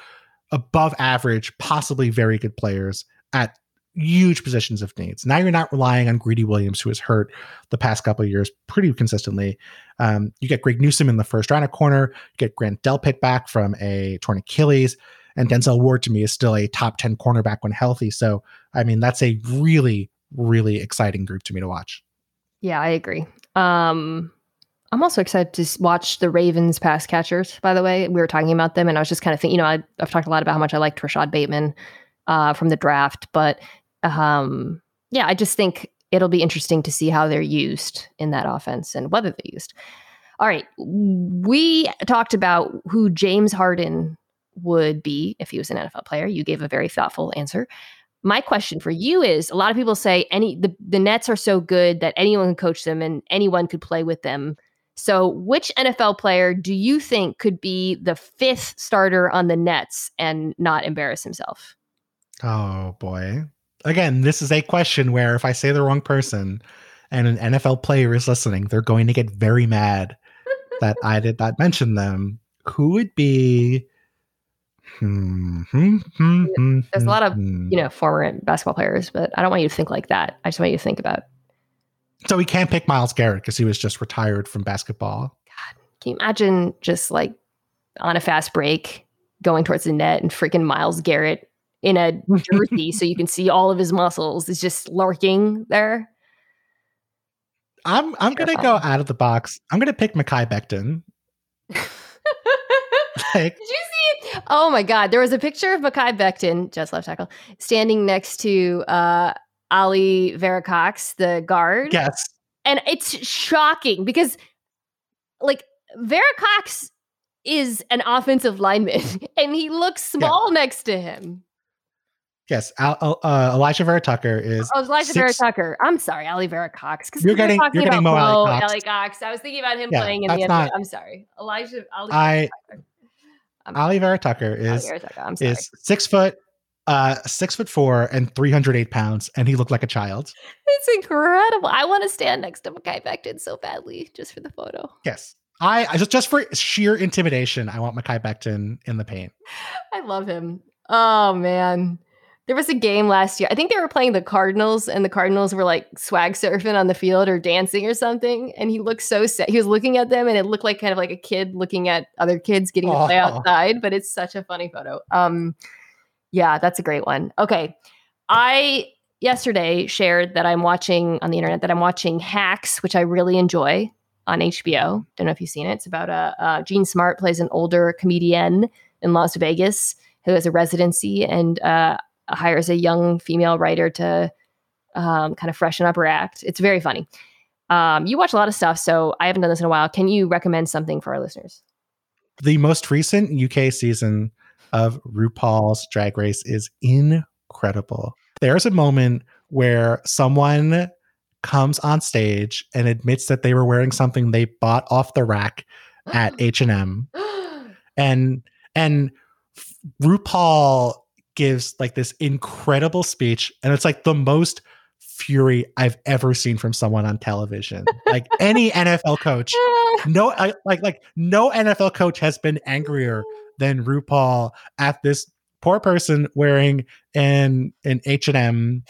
above average, possibly very good players at huge positions of needs. Now you're not relying on Greedy Williams, who has hurt the past couple of years pretty consistently. Um, you get Greg Newsome in the first round of corner. You get Grant Delpit back from a torn Achilles. And Denzel Ward to me is still a top 10 cornerback when healthy. So, I mean, that's a really, really exciting group to me to watch. yeah, I agree. Um, I'm also excited to watch the Ravens pass catchers. By the way, we were talking about them, and I was just kind of thinking, you know, I, I've talked a lot about how much I liked Rashad Bateman uh, from the draft, but um, yeah, I just think it'll be interesting to see how they're used in that offense and whether they're used. All right, we talked about who James Harden would be if he was an NFL player. You gave a very thoughtful answer. My question for you is: a lot of people say any the, the Nets are so good that anyone can coach them and anyone could play with them. So, which NFL player do you think could be the fifth starter on the Nets and not embarrass himself? Oh boy. Again, this is a question where if I say the wrong person and an NFL player is listening, they're going to get very mad that I did not mention them. Who would be Hmm, hmm, hmm, hmm, There's a lot of. You know, mm-hmm. former basketball players, but I don't want you to think like that. I just want you to think about So we can't pick Myles Garrett because he was just retired from basketball. God, Can you imagine just like on a fast break going towards the net and freaking Myles Garrett in a jersey so you can see all of his muscles is just lurking there? I'm I'm gonna go out of the box. I'm gonna pick Mekhi Becton. Like, Did you see it? Oh my God. There was a picture of Mekhi Becton, just left tackle, standing next to uh, Ali Veracox, the guard. yes. And it's shocking because, like, Veracox is an offensive lineman and he looks small next to him. Yes. Al, uh, Alijah Vera Tucker is Oh, Alijah six- Vera Tucker. I'm sorry, Ali Vera Cox. Because You're getting- talking you're getting about Mo Ali Mo Cox. Ali Cox. I was thinking about him Yeah, playing in the not- I'm sorry, Alijah. Ali I Tucker. Ali Vera Tucker is Vera Tucker. Is six foot uh six foot four and 308 pounds and he looked like a child It's incredible. I want to stand next to Mekhi Becton so badly just for the photo. yes i, I just just for sheer intimidation i want Mekhi Becton in the paint I love him. Oh man. There was a game last year. I think they were playing the Cardinals, and the Cardinals were like swag surfing on the field or dancing or something. And he looked so sad. He was looking at them, and it looked like kind of like a kid looking at other kids getting to play outside. But it's such a funny photo. Um, yeah, that's a great one. Okay, I yesterday shared that I'm watching on the internet that I'm watching Hacks, which I really enjoy on HBO. Don't know if you've seen it. It's about a uh, Jean Smart plays an older comedian in Las Vegas who has a residency and uh, hires a young female writer to um, kind of freshen up her act. It's very funny. Um, you watch a lot of stuff, so I haven't done this in a while. Can you recommend something for our listeners? the most recent uk season of rupaul's drag race is incredible there's a moment where someone comes on stage and admits that they were wearing something they bought off the rack at h&m and and RuPaul gives like this incredible speech, and it's like the most fury I've ever seen from someone on television. Like any NFL coach, no, I, like like no NFL coach has been angrier than RuPaul at this poor person wearing an an H and M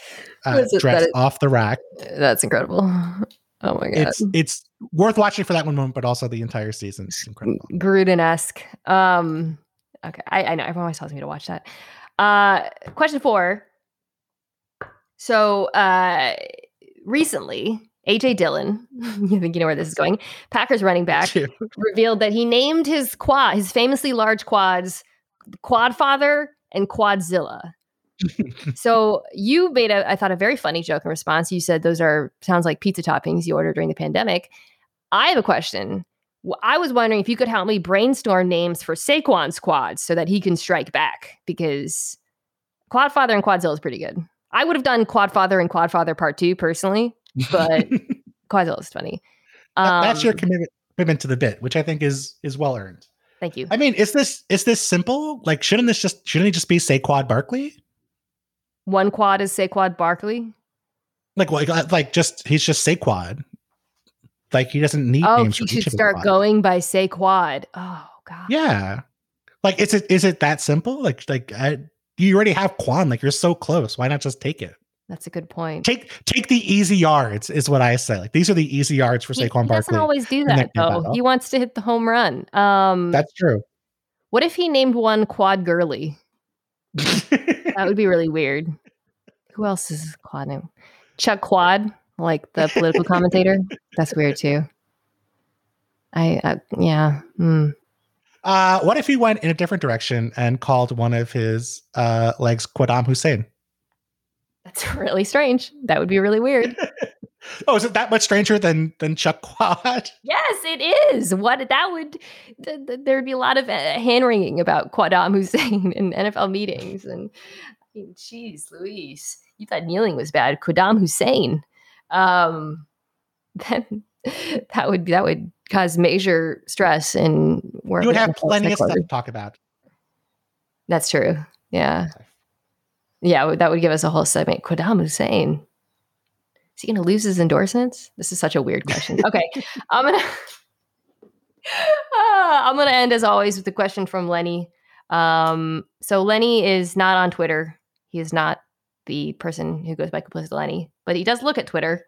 uh, is dress it- off the rack. That's incredible. Oh my god. It's it's worth watching for that one moment, but also the entire season. It's incredible. Gruden esque. Um, okay, I, I know everyone always tells me to watch that. Uh, question four. So, uh, recently, AJ Dillon, you think you know where this is going? Packers running back revealed that he named his quad, his famously large quads, Quad Father and Quadzilla. so you made a, I thought, a very funny joke in response. You said those are sounds like pizza toppings you ordered during the pandemic. I have a question. I was wondering if you could help me brainstorm names for Saquon's quads so that he can strike back because Quadfather and Quadzilla is pretty good. I would have done Quadfather and Quadfather Part Two personally, but Quadzilla is funny. That- that's your Um, commitment commitment to the bit, which I think is is well earned. Thank you. I mean, is this is this simple? Like, shouldn't this just shouldn't he just be Saquad Barkley? One quad is Saquad Barkley. Like, like, like just he's just Saquad. Like he doesn't need Oh, names. he should start going by Saquad. Oh God. Yeah. Like, is it is it that simple? Like, like I, you already have Quan. Like, you're so close. Why not just take it? That's a good point. Take take the easy yards is what I say. Like, these are the easy yards for he, Saquon he Barkley. doesn't always do that that though. battle. He wants to hit the home run. Um, That's true. what if he named one Quad Gurley? That would be really weird. Who else is Quad name? Chuck Quad, like the political commentator. That's weird too. I, I yeah. Hmm. uh, what if he went in a different direction and called one of his uh, legs Quadam Hussein? That's really strange. That would be really weird. Oh, is it that much stranger than than Chuck Quad? yes, it is. What that would th- th- there'd be a lot of uh, hand wringing about Quadam Hussein in NFL meetings, and I mean, geez, Louise, you thought kneeling was bad. Quadam Hussein, um, then that would that would cause major stress in where You would have plenty of stuff to talk about. That's true. Yeah. Yeah, that would give us a whole segment. Quadam Hussein. Is he going to lose his endorsements? This is such a weird question. Okay. I'm going to I'm going to end as always with the question from Lenny. Um, so Lenny is not on Twitter. He is not the person who goes by complicit Lenny, but he does look at Twitter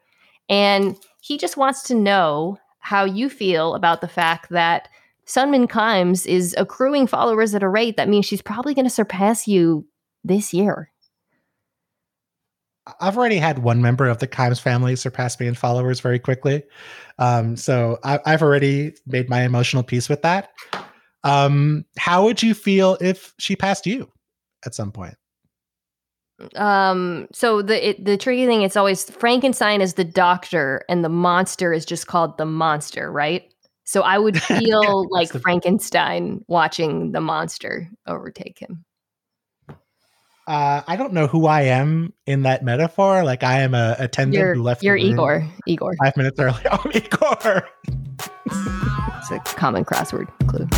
and he just wants to know how you feel about the fact that Sunmin Kimes is accruing followers at a rate that means she's probably going to surpass you this year. I've already had one member of the Kimes family surpass me in followers very quickly. Um, so I, I've already made my emotional peace with that. Um, how would you feel if she passed you at some point? um so the it, the tricky thing it's always frankenstein is the doctor and the monster is just called the monster right? So i would feel like frankenstein watching the monster overtake him. Uh i don't know who i am in that metaphor. Like i am a attendant you're, who left you're igor igor. five minutes early. I'm igor. It's a common crossword clue.